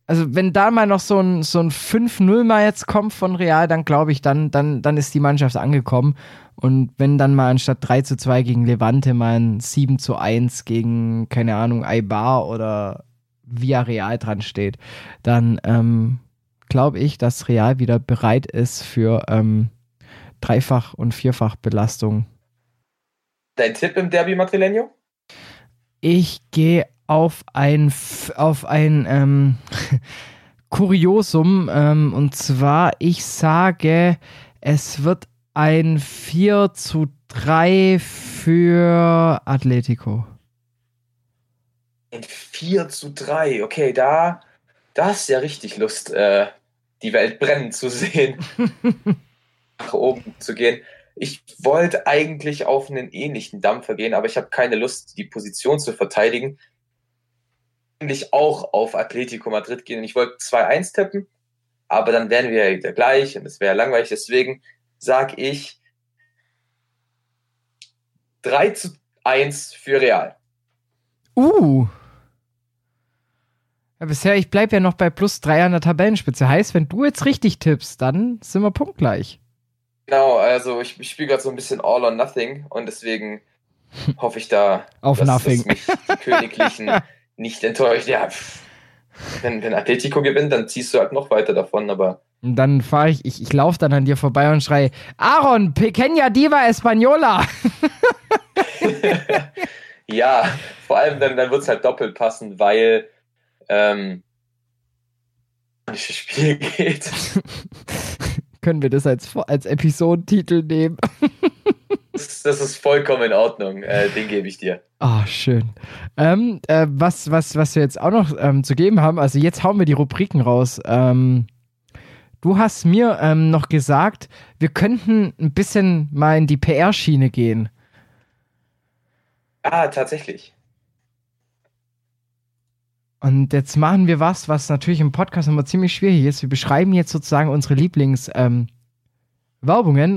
also wenn da mal noch so ein, so ein 5-0 mal jetzt kommt von Real, dann glaube ich, dann, dann, dann ist die Mannschaft angekommen. Und wenn dann mal anstatt 3 zu 2 gegen Levante mal ein 7 zu 1 gegen, keine Ahnung, Eibar oder Villarreal dran steht, dann ähm, glaube ich, dass Real wieder bereit ist für ähm, Dreifach- und Vierfach-Belastung. Dein Tipp im Derby Madrileño? Ich gehe auf ein, auf ein ähm, Kuriosum. Ähm, und zwar, ich sage, es wird ein 4 zu 3 für Atletico. Ein 4 zu 3, okay, da, da hast du ja richtig Lust, äh, die Welt brennen zu sehen. nach oben zu gehen. Ich wollte eigentlich auf einen ähnlichen Dampfer gehen, aber ich habe keine Lust, die Position zu verteidigen. Eigentlich auch auf Atletico Madrid gehen. Ich wollte 2-1 tippen, aber dann wären wir ja wieder gleich und es wäre langweilig. Deswegen sage ich 3 zu 1 für Real. Uh. Ja, bisher, ich bleibe ja noch bei plus 3 an der Tabellenspitze. Heißt, wenn du jetzt richtig tippst, dann sind wir punktgleich. Genau, also ich, ich spiele gerade so ein bisschen All or Nothing und deswegen hoffe ich da, Auf dass, Nothing. dass mich die Königlichen nicht enttäuscht. Ja, pff, wenn, wenn Atletico gewinnt, dann ziehst du halt noch weiter davon, aber Und dann fahre ich, ich, ich laufe dann an dir vorbei und schreie, Aaron, Pequeña Diva Española. ja, vor allem dann, dann wird es halt doppelt passen, weil ähm, das Spiel geht. Können wir das als, als Episodentitel nehmen? Das, das ist vollkommen in Ordnung, äh, den gebe ich dir. Ah, schön. Ähm, äh, was, was, was wir jetzt auch noch ähm, zu geben haben, also jetzt hauen wir die Rubriken raus. Ähm, du hast mir ähm, noch gesagt, wir könnten ein bisschen mal in die PR-Schiene gehen. Ah, tatsächlich. Und jetzt machen wir was, was natürlich im Podcast immer ziemlich schwierig ist. Wir beschreiben jetzt sozusagen unsere Lieblingswerbungen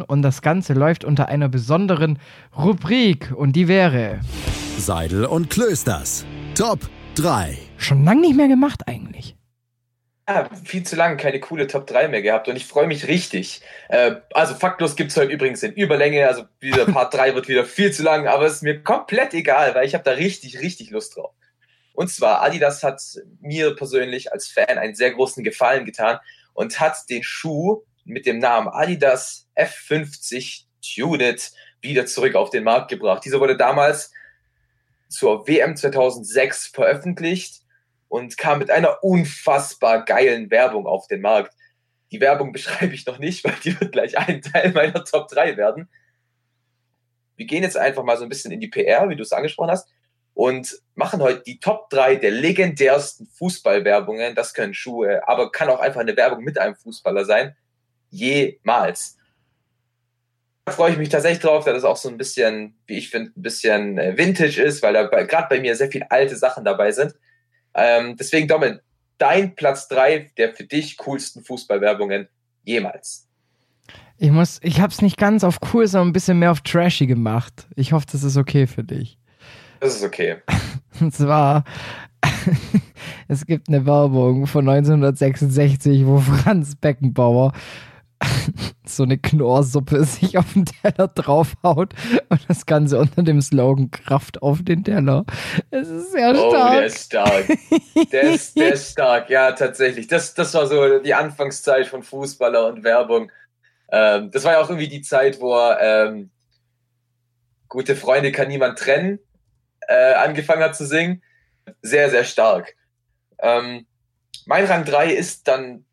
und das Ganze läuft unter einer besonderen Rubrik und die wäre Seidel und Klösters. Top 3. schon lange nicht mehr gemacht eigentlich. Ja, viel zu lange keine coole Top 3 mehr gehabt und ich freue mich richtig. Äh, also faktlos gibt es heute übrigens in Überlänge, also dieser Part 3 wird wieder viel zu lang, aber es ist mir komplett egal, weil ich habe da richtig, richtig Lust drauf. Und zwar, Adidas hat mir persönlich als Fan einen sehr großen Gefallen getan und hat den Schuh mit dem Namen Adidas F50 Tuned wieder zurück auf den Markt gebracht. Dieser wurde damals zur WM 2006 veröffentlicht und kam mit einer unfassbar geilen Werbung auf den Markt. Die Werbung beschreibe ich noch nicht, weil die wird gleich ein Teil meiner Top 3 werden. Wir gehen jetzt einfach mal so ein bisschen in die PR, wie du es angesprochen hast, und machen heute die Top 3 der legendärsten Fußballwerbungen. Das können Schuhe, aber kann auch einfach eine Werbung mit einem Fußballer sein. Jemals. Da freue ich mich tatsächlich drauf, dass das auch so ein bisschen, wie ich finde, ein bisschen äh, Vintage ist, weil da gerade bei mir sehr viele alte Sachen dabei sind. Ähm, deswegen, Domin, dein Platz 3 der für dich coolsten Fußballwerbungen jemals. Ich muss, ich hab's nicht ganz auf cool, sondern ein bisschen mehr auf trashy gemacht. Ich hoffe, das ist okay für dich. Das ist okay. Und zwar, es gibt eine Werbung von 1966, wo Franz Beckenbauer so eine Knorrsuppe sich auf den Teller draufhaut und das Ganze unter dem Slogan Kraft auf den Teller. Es ist sehr Oh, stark. der ist stark. Der ist, der ist stark, ja, tatsächlich. Das, das war so die Anfangszeit von Fußballer und Werbung. Ähm, das war ja auch irgendwie die Zeit, wo ähm, Gute Freunde kann niemand trennen äh, angefangen hat zu singen. Sehr, sehr stark. Ähm, mein Rang 3 ist dann,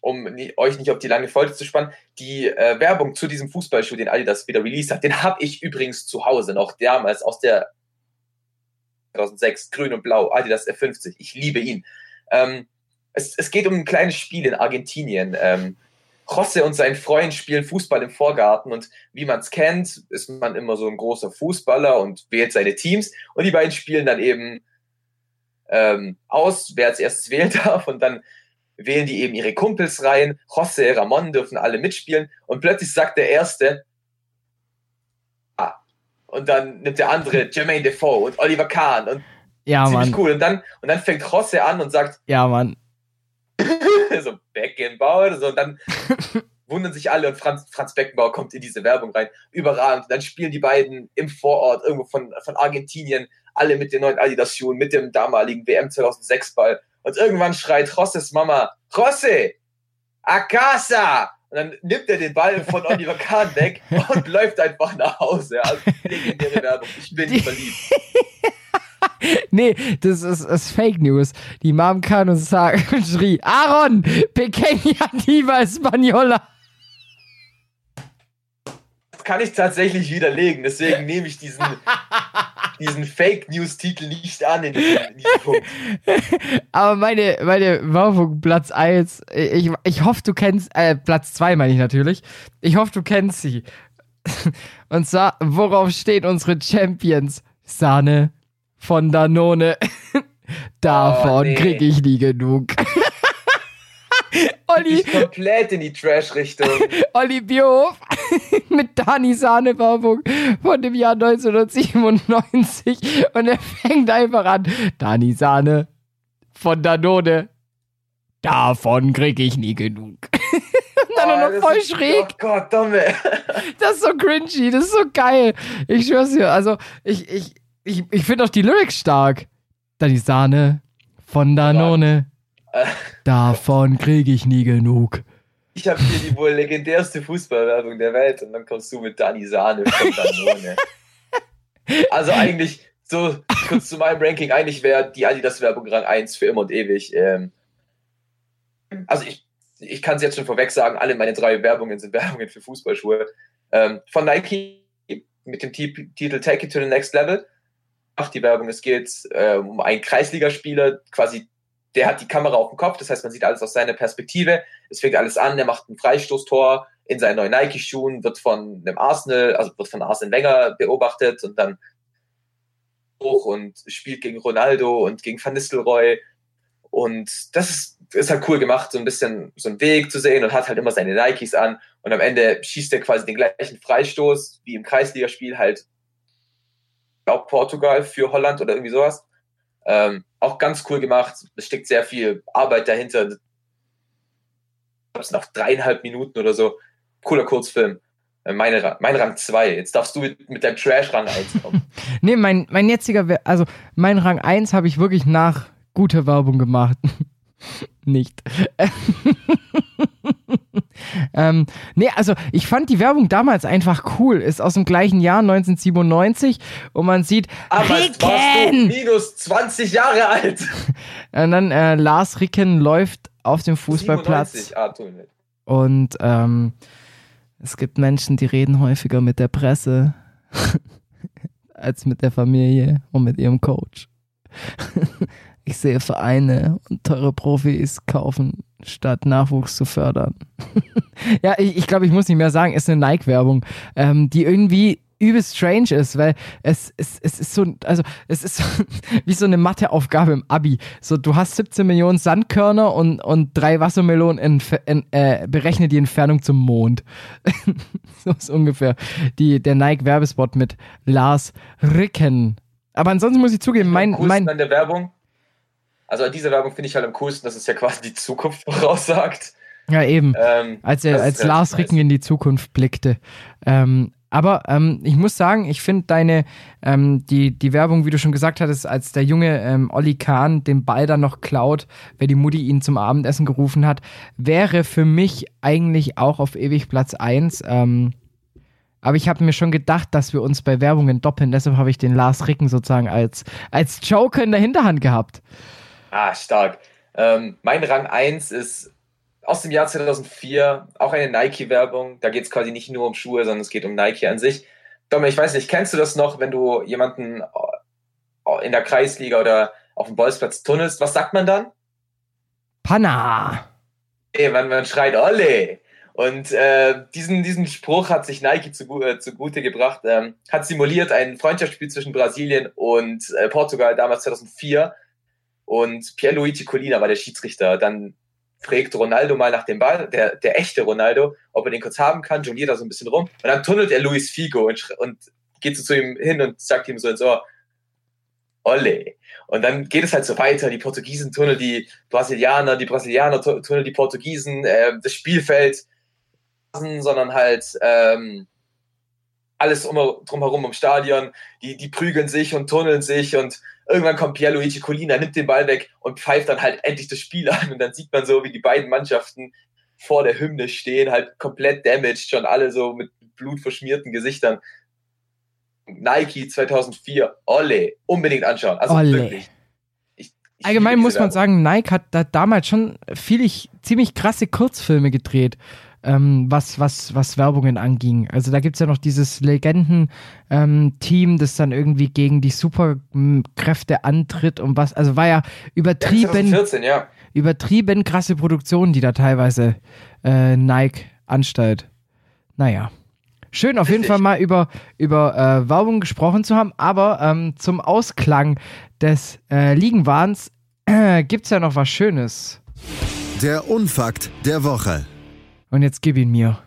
um nie, euch nicht auf die lange Folge zu spannen, die äh, Werbung zu diesem Fußballschuh, den Adidas wieder released hat. Den habe ich übrigens zu Hause noch damals aus der 2006, grün und blau, Adidas F50. Ich liebe ihn. Ähm, es, es geht um ein kleines Spiel in Argentinien. Ähm, José und sein Freund spielen Fußball im Vorgarten und wie man es kennt, ist man immer so ein großer Fußballer und wählt seine Teams und die beiden spielen dann eben ähm, aus, wer als erstes wählen darf und dann wählen die eben ihre Kumpels rein. José, Ramon dürfen alle mitspielen und plötzlich sagt der Erste, ah, Und dann nimmt der andere Jermaine Defoe und Oliver Kahn und Ja, ziemlich Mann. cool. Und dann, und dann fängt Rosse an und sagt, Ja, Mann. Beckenbauer oder so, und dann wundern sich alle und Franz, Franz Beckenbauer kommt in diese Werbung rein. Überragend. Und dann spielen die beiden im Vorort irgendwo von, von Argentinien, alle mit den neuen Adidas-Schuhen, mit dem damaligen WM 2006 Ball. Und irgendwann schreit Rosses Mama, Rosse, a casa! Und dann nimmt er den Ball von Oliver Kahn weg und läuft einfach nach Hause. Also legendäre Werbung. Ich bin verliebt. Nee, das ist, ist Fake News. Die Mom kam und sag, schrie, Aaron, pequeña diva española. Das kann ich tatsächlich widerlegen. Deswegen nehme ich diesen, diesen Fake News-Titel nicht an in diesem, in diesem Punkt. Aber meine, meine Werbung Platz 1, ich, ich hoffe, du kennst, äh, Platz 2 meine ich natürlich. Ich hoffe, du kennst sie. Und zwar, worauf stehen unsere Champions? Sahne von Danone. Davon Oh, nee. krieg ich nie genug. Olli, Ich komplett in die Trash-Richtung. Olli Bierhoff mit Dani Sahne Werbung von dem Jahr 1997 und er fängt einfach an. Dani Sahne von Danone. Davon krieg ich nie genug. dann Oh, noch voll ist- schräg. Oh Gott, dumme. Das ist so cringy, das ist so geil. Ich schwör's dir, also ich, ich, ich, ich finde auch die Lyrics stark. Dani Sahne von Danone. Davon krieg ich nie genug. Ich habe hier die wohl legendärste Fußballwerbung der Welt und dann kommst du mit Dani Sahne von Danone. Also eigentlich, so kurz zu meinem Ranking, eigentlich wäre die Adidas-Werbung Rang 1 für immer und ewig. Ähm, also ich, ich kann es jetzt schon vorweg sagen, alle meine drei Werbungen sind Werbungen für Fußballschuhe. Ähm, von Nike mit dem Ti- Titel Take It to the Next Level. Macht die Werbung, es geht äh, um einen Kreisligaspieler, quasi, der hat die Kamera auf dem Kopf, das heißt, man sieht alles aus seiner Perspektive. Es fängt alles an, der macht ein Freistoßtor in seinen neuen Nike-Schuhen, wird von einem Arsenal, also wird von Arsene Wenger beobachtet und dann hoch und spielt gegen Ronaldo und gegen Van Nistelrooy. Und das ist, ist halt cool gemacht, so ein bisschen so einen Weg zu sehen und hat halt immer seine Nikes an. Und am Ende schießt er quasi den gleichen Freistoß wie im Kreisligaspiel halt, ich glaub, Portugal für Holland oder irgendwie sowas. Ähm, auch ganz cool gemacht. Es steckt sehr viel Arbeit dahinter. Ich glaube, es noch dreieinhalb Minuten oder so. Cooler Kurzfilm. Äh, Meine, mein Rang 2. Jetzt darfst du mit, mit deinem Trash-Rang 1 kommen. Nee, mein, mein jetziger, also mein Rang 1 habe ich wirklich nach guter Werbung gemacht. Nicht. ähm, nee, also ich fand die Werbung damals einfach cool. Ist aus dem gleichen Jahr 1997 und man sieht Aber Ricken! minus 20 Jahre alt. Und dann äh, Lars Ricken läuft auf dem Fußballplatz 97. Ah, und ähm, es gibt Menschen, die reden häufiger mit der Presse als mit der Familie und mit ihrem Coach. Ich sehe Vereine und teure Profis kaufen, statt Nachwuchs zu fördern. ja, ich, ich glaube, ich muss nicht mehr sagen, ist eine Nike-Werbung, ähm, die irgendwie übelst strange ist, weil es, es, es ist so, also es ist so, wie so eine Matheaufgabe im Abi. So, du hast 17 Millionen Sandkörner und, und drei Wassermelonen, entf- en, äh, berechne die Entfernung zum Mond. so ist ungefähr die, der Nike-Werbespot mit Lars Ricken. Aber ansonsten muss ich zugeben, mein, mein, an der Werbung. Also an dieser Werbung finde ich halt am coolsten, dass es ja quasi die Zukunft voraussagt. ja eben, Ähm, als er, als Lars nice. Ricken in die Zukunft blickte. Ähm, aber ähm, ich muss sagen, ich finde deine, ähm, die, die Werbung, wie du schon gesagt hattest, als der junge ähm, Olli Kahn den Ball dann noch klaut, wer die Mutti ihn zum Abendessen gerufen hat, wäre für mich eigentlich auch auf ewig Platz 1. Ähm, aber ich habe mir schon gedacht, dass wir uns bei Werbungen doppeln. Deshalb habe ich den Lars Ricken sozusagen als, als Joker in der Hinterhand gehabt. Ah, stark. Ähm, mein Rang 1 ist aus dem Jahr 2004, auch eine Nike-Werbung. Da geht es quasi nicht nur um Schuhe, sondern es geht um Nike an sich. Domme, ich weiß nicht, kennst du das noch, wenn du jemanden äh, in der Kreisliga oder auf dem Bolzplatz tunnelst? Was sagt man dann? Panna! Ey, man, man schreit Olle. Und äh, diesen, diesen Spruch hat sich Nike zu, äh, zugute gebracht, ähm, hat simuliert ein Freundschaftsspiel zwischen Brasilien und äh, Portugal damals 2004. Und Pierluigi Colina war der Schiedsrichter. Dann fragt Ronaldo mal nach dem Ball, der, der echte Ronaldo, ob er den kurz haben kann, jongliert da so ein bisschen rum. Und dann tunnelt er Luis Figo und, und geht so zu ihm hin und sagt ihm so ins Ohr, Olle. Und dann geht es halt so weiter. Die Portugiesen tunneln die Brasilianer, die Brasilianer tunneln die Portugiesen, äh, das Spielfeld, sondern halt ähm, alles um, drumherum im Stadion. Die, die prügeln sich und tunneln sich und irgendwann kommt Pierluigi Colina, nimmt den Ball weg und pfeift dann halt endlich das Spiel an. Und dann sieht man so, wie die beiden Mannschaften vor der Hymne stehen, halt komplett damaged, schon alle so mit blutverschmierten Gesichtern. Nike 2004, Olle, unbedingt anschauen. Also Olle. wirklich. Ich, ich Allgemein muss man sagen, Nike hat da damals schon viele ziemlich krasse Kurzfilme gedreht, ähm, was, was, was Werbungen anging. Also da gibt es ja noch dieses Legenden-Team, ähm, das dann irgendwie gegen die Superkräfte antritt und was. Also war ja übertrieben, 2014, ja. übertrieben krasse Produktionen, die da teilweise äh, Nike anstellt. Naja. Schön auf jeden. Fall mal über, über äh, Werbung gesprochen zu haben, aber ähm, zum Ausklang des äh, Liegenwahns äh, gibt es ja noch was Schönes. Der Unfakt der Woche. Und jetzt gib ihn mir.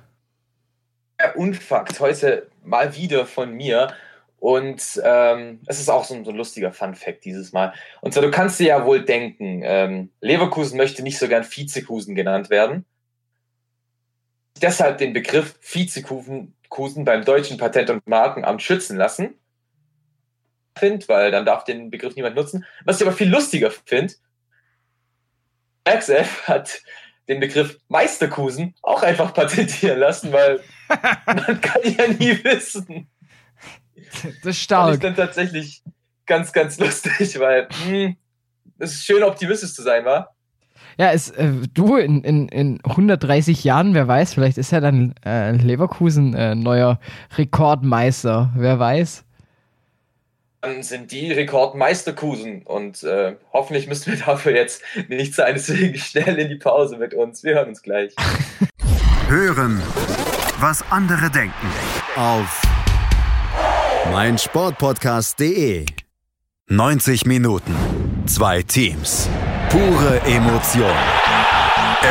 Der Unfakt heute mal wieder von mir. Und ähm, es ist auch so ein, so ein lustiger Fun-Fact dieses Mal. Und zwar, du kannst dir ja wohl denken, ähm, Leverkusen möchte nicht so gern Vizekusen genannt werden. Deshalb den Begriff Vizekusen Kusen beim deutschen Patent- und Markenamt schützen lassen. Find, weil dann darf den Begriff niemand nutzen. Was ich aber viel lustiger finde, XF hat den Begriff Meisterkusen auch einfach patentieren lassen, weil man kann ja nie wissen. Das ist Fand ich stark. dann tatsächlich ganz, ganz lustig, weil hm, es ist schön optimistisch zu sein, war. Ja, es, äh, du, in, in, in 130 Jahren, wer weiß, vielleicht ist ja dann äh, Leverkusen äh, neuer Rekordmeister. Wer weiß. Dann sind die Rekordmeisterkusen und äh, hoffentlich müssen wir dafür jetzt nicht sein, deswegen schnell in die Pause mit uns. Wir hören uns gleich. Hören, was andere denken. Auf meinsportpodcast.de. 90 Minuten, zwei Teams, pure Emotion.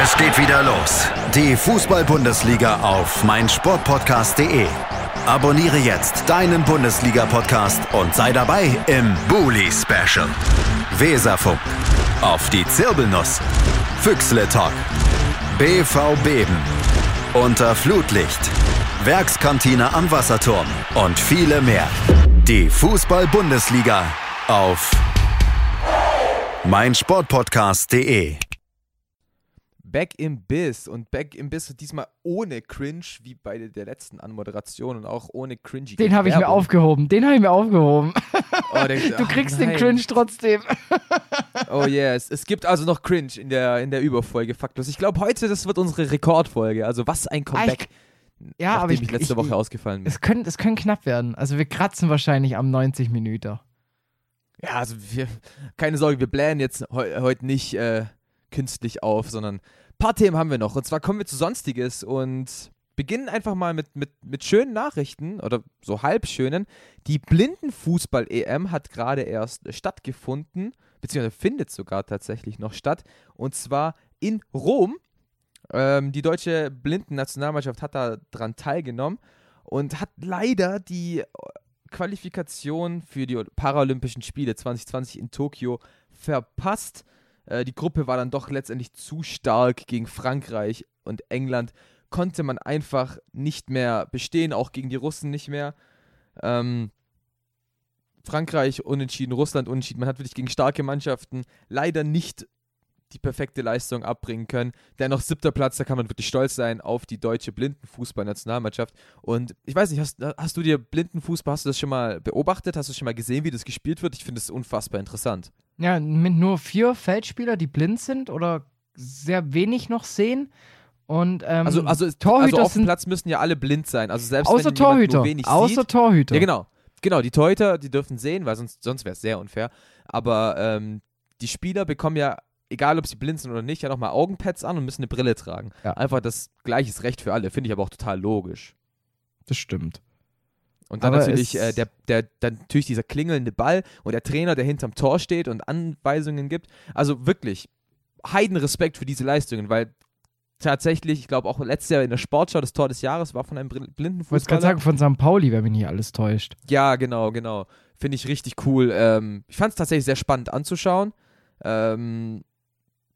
Es geht wieder los. Die Fußball-Bundesliga auf meinsportpodcast.de. Abonniere jetzt deinen Bundesliga-Podcast und sei dabei im Bully Special. Weserfunk. Auf die Zirbelnuss. Füchsle Talk. BV Beben. Unter Flutlicht. Werkskantine am Wasserturm. Und viele mehr. Die Fußball-Bundesliga auf meinsportpodcast.de. Back im Biss und Back im Biss diesmal ohne Cringe, wie bei der letzten Anmoderation und auch ohne cringy Den habe ich mir aufgehoben. Den habe ich mir aufgehoben. Oh, der, Du kriegst den nein. Cringe trotzdem. Oh yes, es gibt also noch Cringe in der, in der Überfolge, faktlos. Ich glaube, heute, das wird unsere Rekordfolge. Also was ein Comeback, Ja, nachdem aber ich, ich letzte ich, Woche ausgefallen bin. Es können, es können knapp werden. Also wir kratzen wahrscheinlich am 90 Minuten. Ja, also wir, keine Sorge, wir blähen jetzt heu, heute nicht äh, künstlich auf, sondern ein paar Themen haben wir noch. Und zwar kommen wir zu Sonstiges und beginnen einfach mal mit, mit, mit schönen Nachrichten oder so halbschönen. Die Blindenfußball-EM hat gerade erst stattgefunden, beziehungsweise findet sogar tatsächlich noch statt. Und zwar in Rom. Ähm, die deutsche Blinden-Nationalmannschaft hat da dran teilgenommen und hat leider die Qualifikation für die Paralympischen Spiele 2020 in Tokio verpasst. Äh, die Gruppe war dann doch letztendlich zu stark gegen Frankreich und England. Konnte man einfach nicht mehr bestehen, auch gegen die Russen nicht mehr. Ähm, Frankreich unentschieden, Russland unentschieden. Man hat wirklich gegen starke Mannschaften leider nicht die perfekte Leistung abbringen können. Dennoch siebter Platz, da kann man wirklich stolz sein auf die deutsche Blindenfußball-Nationalmannschaft. Und ich weiß nicht, hast, hast du dir Blindenfußball, hast du das schon mal beobachtet? Hast du schon mal gesehen, wie das gespielt wird? Ich finde das unfassbar interessant. Ja, mit nur vier Feldspieler, die blind sind oder sehr wenig noch sehen. Und ähm, Also, also, Torhüter also auf dem Platz müssen ja alle blind sein. Also selbst außer wenn Torhüter. nur wenig Außer sieht. Torhüter. Ja, genau. Genau, die Torhüter, die dürfen sehen, weil sonst, sonst wäre es sehr unfair. Aber ähm, die Spieler bekommen ja, egal ob sie blind sind oder nicht, ja nochmal Augenpads an und müssen eine Brille tragen. Ja. Einfach das gleiche Recht für alle. Finde ich aber auch total logisch. Das stimmt. Und dann Aber natürlich äh, der, der, dann natürlich dieser klingelnde Ball und der Trainer, der hinterm Tor steht und Anweisungen gibt. Also wirklich, Heidenrespekt für diese Leistungen, weil tatsächlich, ich glaube auch letztes Jahr in der Sportschau, das Tor des Jahres war von einem blinden Ich wollte gerade sagen, von St. Pauli, wenn mich nicht alles täuscht. Ja, genau, genau. Finde ich richtig cool. Ähm, ich fand es tatsächlich sehr spannend anzuschauen. Ähm,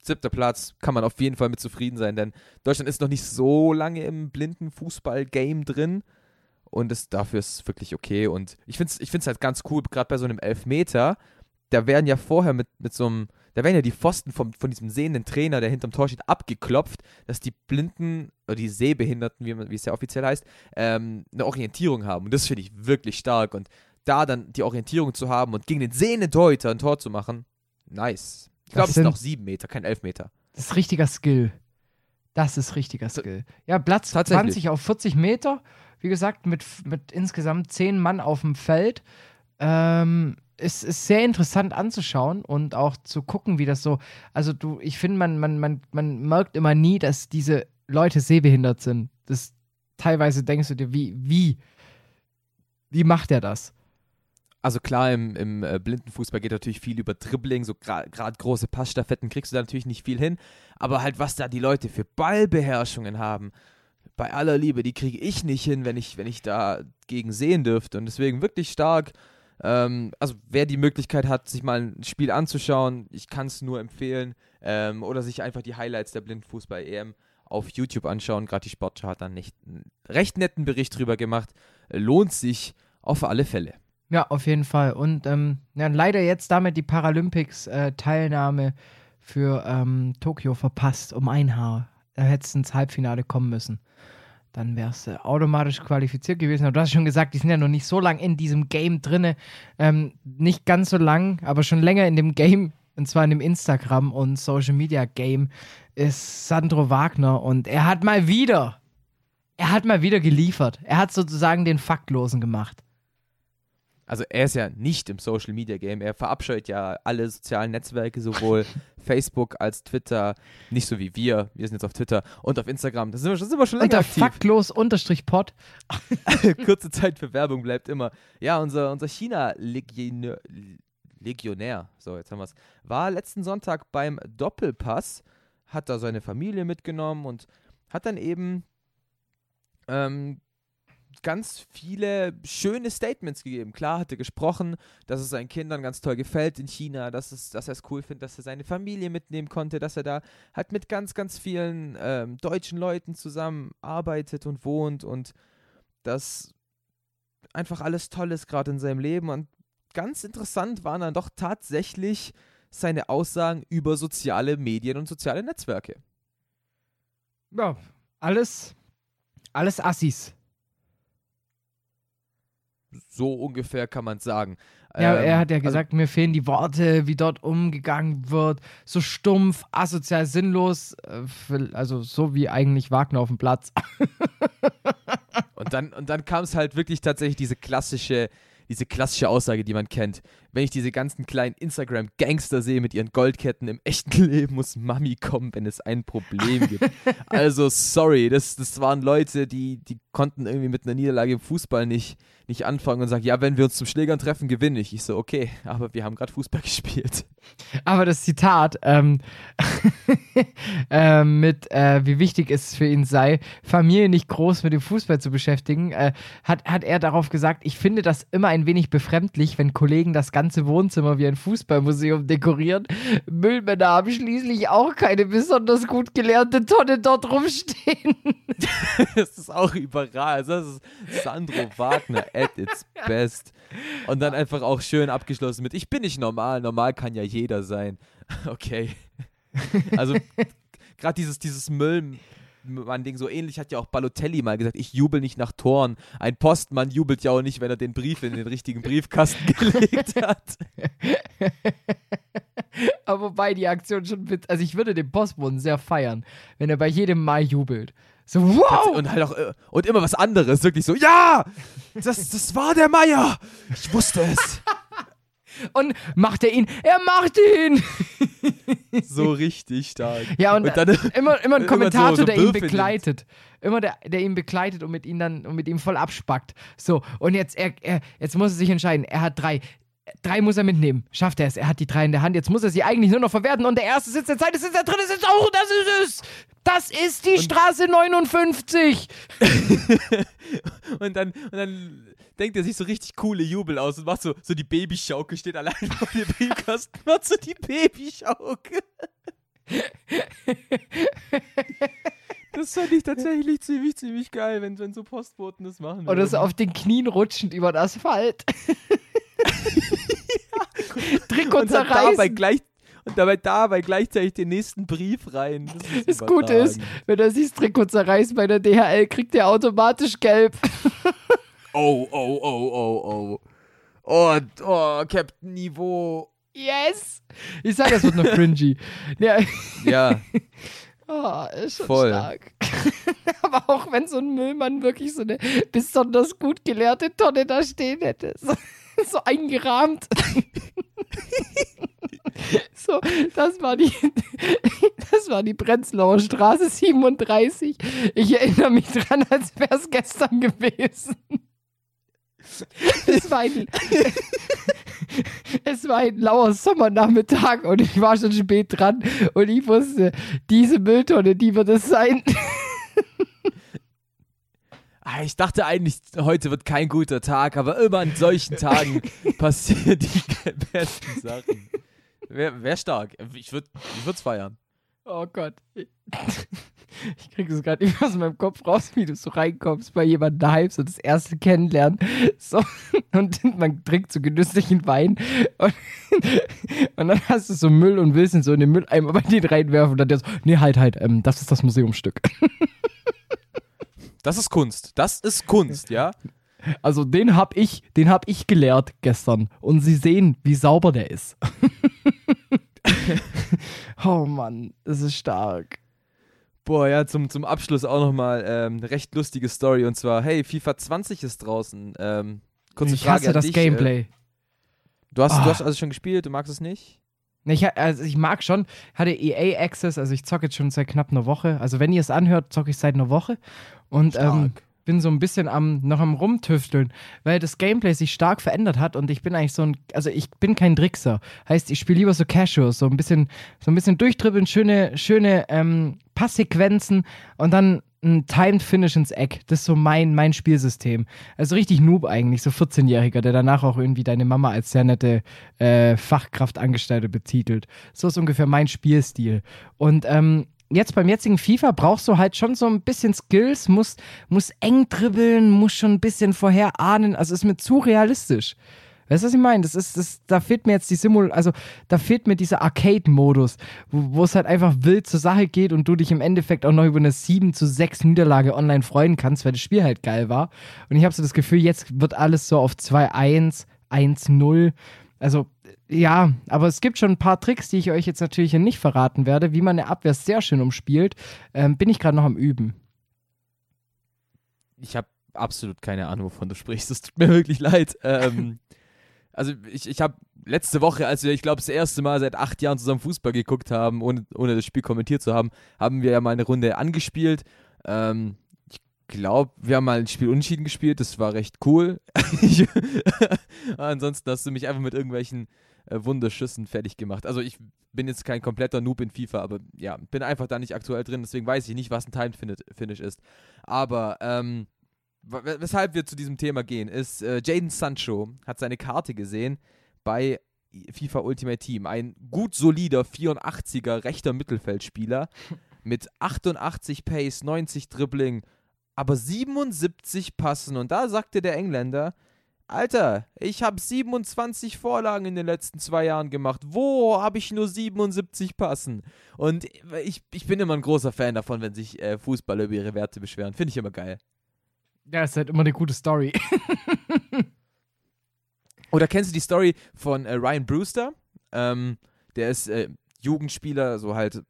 siebter Platz, kann man auf jeden Fall mit zufrieden sein, denn Deutschland ist noch nicht so lange im blinden Fußball-Game drin und das, dafür ist es wirklich okay. Und ich finde es ich find's halt ganz cool, gerade bei so einem Elfmeter, da werden ja vorher mit, mit so einem, da werden ja die Pfosten vom, von diesem sehenden Trainer, der hinterm Tor steht, abgeklopft, dass die Blinden oder die Sehbehinderten, wie, wie es ja offiziell heißt, ähm, eine Orientierung haben. Und das finde ich wirklich stark. Und da dann die Orientierung zu haben und gegen den sehenden Deuter ein Tor zu machen, nice. Ich glaube, es sind auch sieben Meter, kein elf Meter. Das ist richtiger Skill. Das ist richtiger Skill. Ja, Platz 20 auf 40 Meter. Wie gesagt, mit, mit insgesamt zehn Mann auf dem Feld. Ähm, es ist sehr interessant anzuschauen und auch zu gucken, wie das so. Also, du, ich finde, man, man, man, man merkt immer nie, dass diese Leute sehbehindert sind. Das teilweise denkst du dir, wie, wie, wie macht er das? Also klar, im, im äh, Blindenfußball geht natürlich viel über Dribbling, so gerade große Passstaffetten kriegst du da natürlich nicht viel hin. Aber halt, was da die Leute für Ballbeherrschungen haben, bei aller Liebe, die kriege ich nicht hin, wenn ich, wenn ich da gegen sehen dürfte. Und deswegen wirklich stark. Ähm, also wer die Möglichkeit hat, sich mal ein Spiel anzuschauen, ich kann es nur empfehlen. Ähm, oder sich einfach die Highlights der Blindenfußball-EM auf YouTube anschauen. Gerade die Sportschau hat dann nicht einen recht netten Bericht drüber gemacht. Lohnt sich auf alle Fälle. Ja, auf jeden Fall. Und ähm, ja, leider jetzt damit die Paralympics-Teilnahme äh, für ähm, Tokio verpasst, um ein Haar. Da hätte es ins Halbfinale kommen müssen. Dann wärst du äh, automatisch qualifiziert gewesen. Aber du hast schon gesagt, die sind ja noch nicht so lang in diesem Game drinne. Ähm, nicht ganz so lang, aber schon länger in dem Game, und zwar in dem Instagram- und Social-Media-Game, ist Sandro Wagner. Und er hat mal wieder, er hat mal wieder geliefert. Er hat sozusagen den Faktlosen gemacht also er ist ja nicht im Social Media Game, er verabscheut ja alle sozialen Netzwerke, sowohl Facebook als Twitter, nicht so wie wir. Wir sind jetzt auf Twitter und auf Instagram. Da sind wir schon, sind wir schon länger Unter aktiv. Faktlos unterstrich Pod. Kurze Zeit für Werbung bleibt immer. Ja, unser, unser China-Legionär, Legionär, so jetzt haben wir es, war letzten Sonntag beim Doppelpass, hat da seine Familie mitgenommen und hat dann eben ähm, ganz viele schöne Statements gegeben. Klar hat er gesprochen, dass es seinen Kindern ganz toll gefällt in China, dass, es, dass er es cool findet, dass er seine Familie mitnehmen konnte, dass er da halt mit ganz, ganz vielen ähm, deutschen Leuten zusammenarbeitet und wohnt und dass einfach alles toll ist gerade in seinem Leben. Und ganz interessant waren dann doch tatsächlich seine Aussagen über soziale Medien und soziale Netzwerke. Ja, alles, alles Assis so ungefähr kann man es sagen. Ja, ähm, er hat ja also gesagt, also, mir fehlen die Worte, wie dort umgegangen wird. So stumpf, asozial, sinnlos. Äh, also so wie eigentlich Wagner auf dem Platz. und dann, und dann kam es halt wirklich tatsächlich diese klassische diese klassische Aussage, die man kennt. Wenn ich diese ganzen kleinen Instagram-Gangster sehe mit ihren Goldketten, im echten Leben muss Mami kommen, wenn es ein Problem gibt. also, sorry, das, das waren Leute, die, die konnten irgendwie mit einer Niederlage im Fußball nicht, nicht anfangen und sagen, ja, wenn wir uns zum Schlägern treffen, gewinne ich. Ich so, okay, aber wir haben gerade Fußball gespielt. Aber das Zitat ähm, äh, mit, äh, wie wichtig es für ihn sei, Familie nicht groß mit dem Fußball zu beschäftigen, äh, hat, hat er darauf gesagt, ich finde das immer ein wenig befremdlich, wenn Kollegen das ganze Wohnzimmer wie ein Fußballmuseum dekorieren. Müllmänner haben schließlich auch keine besonders gut gelernte Tonne dort rumstehen. das ist auch überall. Das ist Sandro Wagner at its best. Und dann einfach auch schön abgeschlossen mit, ich bin nicht normal, normal kann ja jeder sein. Okay. Also gerade dieses, dieses Müll, Ding so ähnlich hat ja auch Balotelli mal gesagt, ich jubel nicht nach Toren. Ein Postmann jubelt ja auch nicht, wenn er den Brief in den richtigen Briefkasten gelegt hat. Aber wobei die Aktion schon, also ich würde den Postboten sehr feiern, wenn er bei jedem Mal jubelt. So, wow! Und halt auch, äh, und immer was anderes, wirklich so, ja! Das, das war der Meier! Ich wusste es! Und macht er ihn? Er macht ihn! so richtig stark. Ja, und, und dann, immer, immer ein Kommentator, so, so der ihn begleitet. Nimmt. Immer der, der ihn begleitet und mit ihm dann und mit ihm voll abspackt. So, und jetzt, er, er, jetzt muss er sich entscheiden. Er hat drei. Drei muss er mitnehmen. Schafft er es. Er hat die drei in der Hand. Jetzt muss er sie eigentlich nur noch verwerten. Und der erste sitzt der zweite sitzt der dritte sitzt auch. Das ist es. Das ist die Straße 59! und, dann, und dann denkt er sich so richtig coole Jubel aus und macht so, so die Babyschauke, steht allein vor dem Briefkasten, macht so die Babyschauke. Das fand ich tatsächlich ziemlich, ziemlich geil, wenn, wenn so Postboten das machen. Oder so auf den Knien rutschend über den Asphalt. Trikot und zerreißen. dabei gleich und dabei dabei gleichzeitig den nächsten Brief rein. Das, Das Gute ist, wenn er sich das Trikot zerreißt bei der DHL, kriegt er automatisch gelb. Oh, oh, oh, oh, oh. Oh, oh, Captain Niveau. Yes! Ich sag, es wird noch cringy. Ja. Ja. Oh, ist schon Voll. stark. Aber auch wenn so ein Müllmann wirklich so eine besonders gut geleerte Tonne da stehen hätte. So, so eingerahmt. so, das war die, das war die Prenzlauer Straße 37. Ich erinnere mich dran, als wäre es gestern gewesen. Es war ein, es war ein lauer Sommernachmittag und ich war schon spät dran und ich wusste, diese Mülltonne, die wird es sein. Ah, Ich dachte eigentlich, heute wird kein guter Tag, aber immer an solchen Tagen passieren die besten Sachen. Wäre wär stark. Ich würde es feiern. Oh Gott. Ich krieg das gerade nicht aus meinem Kopf raus, wie du so reinkommst bei jemandem daheim, so das erste Kennenlernen. So, und man trinkt so genüsslichen Wein und, und dann hast du so Müll und willst ihn so in den Mülleimer bei dir reinwerfen und dann der so, nee, halt, halt, ähm, das ist das Museumsstück. Das ist Kunst. Das ist Kunst, ja? Also den hab ich, den hab ich gelehrt gestern und sie sehen, wie sauber der ist. oh Mann, das ist stark. Boah, ja, zum, zum Abschluss auch nochmal ähm, eine recht lustige Story. Und zwar, hey, FIFA 20 ist draußen. Ähm, kurze ich Frage hasse an das dich, Gameplay. Äh, du, hast, Ah. du hast also schon gespielt, du magst es nicht? Ne, Ich, also ich mag schon, hatte EA Access, also ich zocke jetzt schon seit knapp einer Woche. Also wenn ihr es anhört, zocke ich seit einer Woche. Und ähm, bin so ein bisschen am, noch am Rumtüfteln, weil das Gameplay sich stark verändert hat und ich bin eigentlich so ein, also ich bin kein Trickser. Heißt, ich spiele lieber so Casual, so ein bisschen, so ein bisschen durchdribbeln, schöne, schöne ähm, Passsequenzen und dann ein Timed Finish ins Eck. Das ist so mein, mein Spielsystem. Also richtig Noob eigentlich, so 14-Jähriger, der danach auch irgendwie deine Mama als sehr nette äh, Fachkraftangestellte betitelt. So ist ungefähr mein Spielstil. Und ähm, jetzt beim jetzigen FIFA brauchst du halt schon so ein bisschen Skills, musst, musst eng dribbeln, musst schon ein bisschen vorher ahnen. Also ist mir zu realistisch. Weißt du, was ich meine? Das ist, das, da fehlt mir jetzt die Simul, also da fehlt mir dieser Arcade-Modus, wo, es halt einfach wild zur Sache geht und du dich im Endeffekt auch noch über eine 7 zu 6 Niederlage online freuen kannst, weil das Spiel halt geil war. Und ich habe so das Gefühl, jetzt wird alles so auf 2-1, 1-0. Also, ja, aber es gibt schon ein paar Tricks, die ich euch jetzt natürlich hier nicht verraten werde, wie man eine Abwehr sehr schön umspielt. Ähm, bin ich gerade noch am Üben. Ich habe absolut keine Ahnung, wovon du sprichst. Es tut mir wirklich leid. Ähm, also ich, ich habe letzte Woche, als wir, ich glaube, das erste Mal seit acht Jahren zusammen Fußball geguckt haben, ohne, ohne das Spiel kommentiert zu haben, haben wir ja mal eine Runde angespielt. Ähm, glaube, wir haben mal ein Spiel unentschieden gespielt, das war recht cool. Ansonsten hast du mich einfach mit irgendwelchen äh, Wunderschüssen fertig gemacht. Also ich bin jetzt kein kompletter Noob in FIFA, aber ja, bin einfach da nicht aktuell drin, deswegen weiß ich nicht, was ein Timed Fini- Finish ist. Aber ähm, weshalb wir zu diesem Thema gehen, ist, äh, Jaden Sancho hat seine Karte gesehen bei FIFA Ultimate Team. Ein gut solider 84er rechter Mittelfeldspieler mit 88 Pace, 90 Dribbling, aber 77 Passen. Und da sagte der Engländer, Alter, ich habe 27 Vorlagen in den letzten zwei Jahren gemacht. Wo habe ich nur 77 Passen? Und ich, ich bin immer ein großer Fan davon, wenn sich äh, Fußballer über ihre Werte beschweren. Finde ich immer geil. Ja, ist halt immer eine gute Story. Oder kennst du die Story von äh, Ryan Brewster? Ähm, der ist äh, Jugendspieler, so halt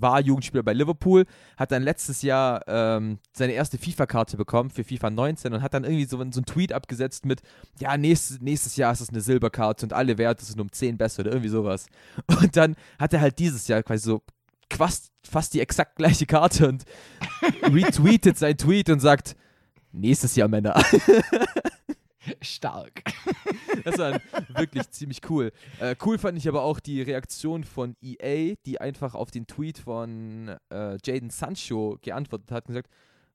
war Jugendspieler bei Liverpool, hat dann letztes Jahr ähm, seine erste FIFA-Karte bekommen für FIFA 19 und hat dann irgendwie so, so einen Tweet abgesetzt mit, ja, nächstes, nächstes Jahr ist es eine Silberkarte und alle Werte sind um 10 besser oder irgendwie sowas. Und dann hat er halt dieses Jahr quasi so fast, fast die exakt gleiche Karte und retweetet sein Tweet und sagt, nächstes Jahr Männer. Stark. Das war wirklich ziemlich cool. Äh, cool fand ich aber auch die Reaktion von EA, die einfach auf den Tweet von äh, Jaden Sancho geantwortet hat und gesagt,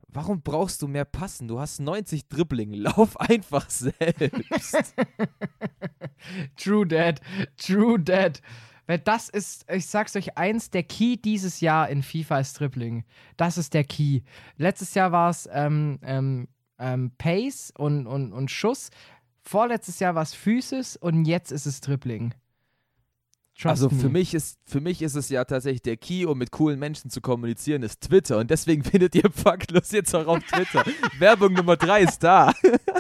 warum brauchst du mehr Passen? Du hast 90 Dribbling, lauf einfach selbst. True Dad, True Dad. Weil das ist, ich sag's euch eins, der Key dieses Jahr in FIFA ist Dribbling. Das ist der Key. Letztes Jahr war es ähm, ähm, ähm, Pace und, und, und Schuss. Vorletztes Jahr war es Physis und jetzt ist es Dribbling. Trust also für mich, ist, für mich ist es ja tatsächlich der Key, um mit coolen Menschen zu kommunizieren, ist Twitter. Und deswegen findet ihr Fucklos jetzt auch auf Twitter. Werbung Nummer 3 ist da.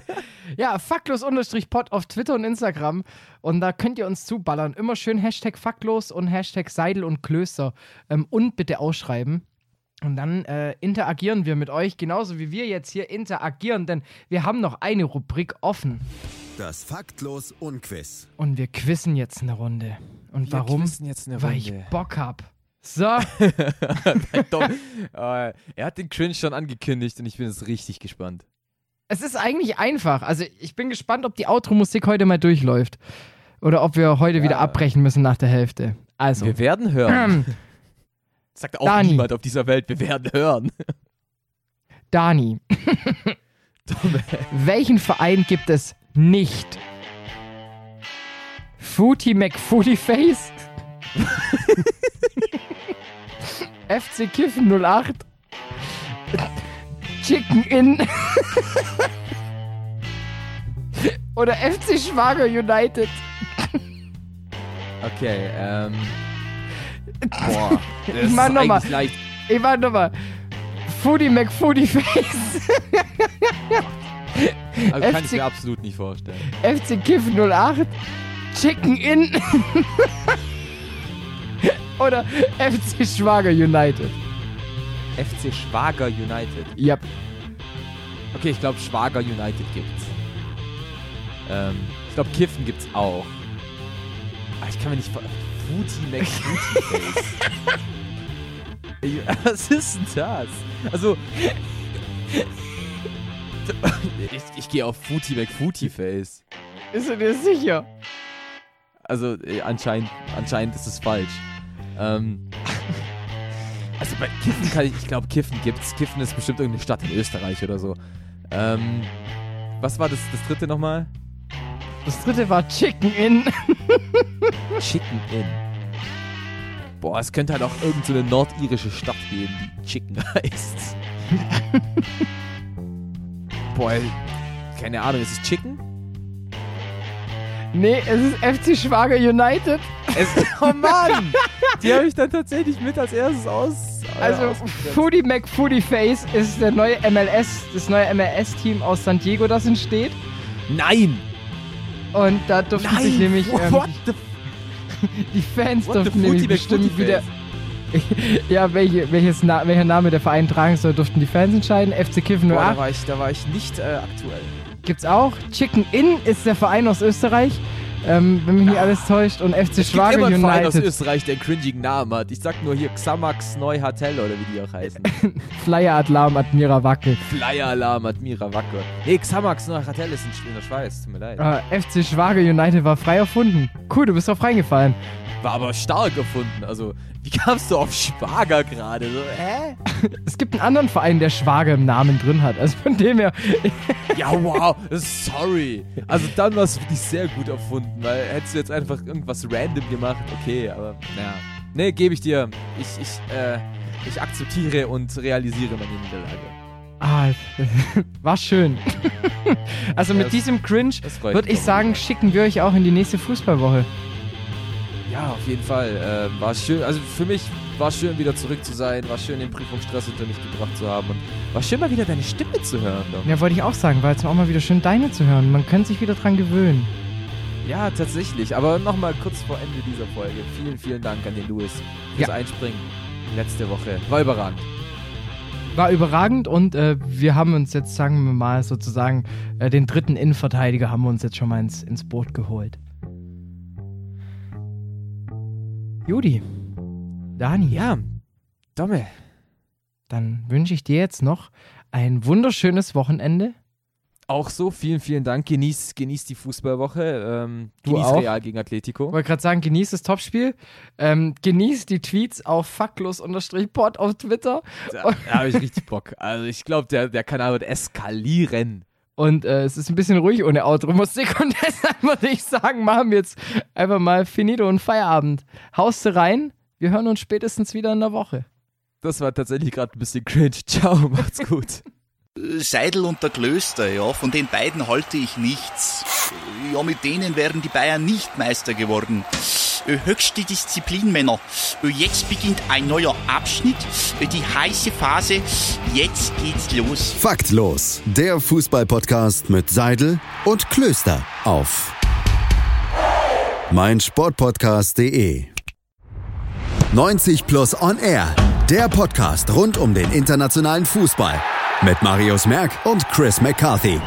ja, fucklos-pod auf Twitter und Instagram. Und da könnt ihr uns zuballern. Immer schön Hashtag fucklos und Hashtag Seidel und Klöster. Ähm, und bitte ausschreiben. Und dann äh, interagieren wir mit euch, genauso wie wir jetzt hier interagieren, denn wir haben noch eine Rubrik offen. Das Faktlos Unquiz. Und wir quizzen jetzt eine Runde. Und wir warum? Jetzt eine Weil ich Bock hab. So. er hat den Cringe schon angekündigt und ich bin jetzt richtig gespannt. Es ist eigentlich einfach. Also ich bin gespannt, ob die Outro-Musik heute mal durchläuft. Oder ob wir heute ja. wieder abbrechen müssen nach der Hälfte. Also. Wir werden hören. Sagt auch Dani. niemand auf dieser Welt, wir werden hören. Dani. Welchen Verein gibt es nicht? Footy McFootyface? FC Kiffen 08? Chicken Inn? Oder FC Schwager United? Okay, ähm. Boah, das ich mach nochmal. Ich mach nochmal. Foodie McFoodieface. Also kann ich mir absolut nicht vorstellen. FC Kiff 08, Chicken Inn oder FC Schwager United. FC Schwager United? Yep. Okay, ich glaube Schwager United gibt's. Ähm, ich glaube Kiffen gibt's auch. Aber ich kann mir nicht vor... Booty McBooty Face. Was ist denn das? Also. ich, ich gehe auf Footy McFooty Face. Bist du dir sicher? Also, äh, anscheinend, anscheinend ist es falsch. Ähm. Also bei Kiffen kann ich, ich glaube, Kiffen gibt's. Kiffen ist bestimmt irgendeine Stadt in Österreich oder so. Ähm, was war das, das dritte nochmal? Das dritte war Chicken Inn. Chicken Inn. Boah, es könnte halt auch irgendeine so nordirische Stadt geben, die Chicken heißt. Boah, keine Ahnung, ist es Chicken? Nee, es ist FC Schwager United. Es, oh Mann! Die habe ich dann tatsächlich mit als erstes aus. Also, Foodie McFoodieface ist der neue MLS, das neue MLS-Team aus San Diego, das entsteht. Nein! Und da durften Nein. sich nämlich ähm, What the die Fans What durften nämlich bestimmen wieder. ja, welche, welches Na welcher Name der Verein tragen soll, durften die Fans entscheiden. FC Kiffen 08. Boah, da war ich, da war ich nicht äh, aktuell. Gibt's auch. Chicken Inn ist der Verein aus Österreich ähm, wenn mich nicht alles täuscht. Und FC es Schwager gibt immer United. aus Österreich, der einen cringigen Namen hat. Ich sag nur hier Xamax Neuhatel oder wie die auch heißen. Flyer Alarm Admira Wacke. Flyer Alarm Admira Wacke. Nee, Xamax Neuhatel ist in der Schweiz. Tut mir leid. Uh, FC Schwager United war frei erfunden. Cool, du bist drauf reingefallen. War aber stark erfunden. Also, wie kamst du auf Schwager gerade? So, hä? Es gibt einen anderen Verein, der Schwager im Namen drin hat. Also von dem her. ja, wow. Sorry. Also dann war es wirklich sehr gut erfunden, weil hättest du jetzt einfach irgendwas random gemacht, okay, aber naja. Nee, gebe ich dir. Ich, ich, äh, ich akzeptiere und realisiere meine Niederlage. Ah, war schön. also mit das, diesem Cringe würde ich sagen, schicken wir euch auch in die nächste Fußballwoche. Ja, auf jeden Fall. Äh, war schön. Also für mich war schön, wieder zurück zu sein. War schön, den Prüfungsstress hinter mich gebracht zu haben. Und war schön, mal wieder deine Stimme zu hören. Doch. Ja, wollte ich auch sagen. War jetzt auch mal wieder schön, deine zu hören. Man könnte sich wieder dran gewöhnen. Ja, tatsächlich. Aber nochmal kurz vor Ende dieser Folge. Vielen, vielen Dank an den Louis fürs ja. Einspringen. Letzte Woche. War überragend. War überragend und äh, wir haben uns jetzt, sagen wir mal, sozusagen äh, den dritten Innenverteidiger haben wir uns jetzt schon mal ins, ins Boot geholt. Judy. Dani. Ja. Domme. Dann wünsche ich dir jetzt noch ein wunderschönes Wochenende. Auch so, vielen, vielen Dank. Genieß, genieß die Fußballwoche. Ähm, Du genieß auch? Real gegen Atletico. wollte gerade sagen, genießt das Topspiel. Ähm, genießt die Tweets auf fucklos-pod auf Twitter. Da, da habe ich richtig Bock. Also ich glaube, der, der Kanal wird eskalieren. Und äh, es ist ein bisschen ruhig ohne Outro-Musik und deshalb würde ich sagen, machen wir jetzt einfach mal Finito und Feierabend. Haust du rein? Wir hören uns spätestens wieder in der Woche. Das war tatsächlich gerade ein bisschen cringe. Ciao, macht's gut. Seidel und der Klöster, ja, von den beiden halte ich nichts. Ja, mit denen wären die Bayern nicht Meister geworden. Äh, Höchste Disziplin, Männer. Äh, Jetzt beginnt ein neuer Abschnitt, äh, die heiße Phase. Jetzt geht's los. Faktlos, der Fußballpodcast mit Seidel und Klöster auf meinsportpodcast.de. 90 Plus On Air, der Podcast rund um den internationalen Fußball mit Marius Merck und Chris McCarthy.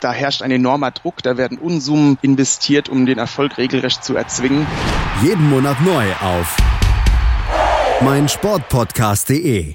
Da herrscht ein enormer Druck, da werden Unsummen investiert, um den Erfolg regelrecht zu erzwingen. Jeden Monat neu auf meinsportpodcast.de.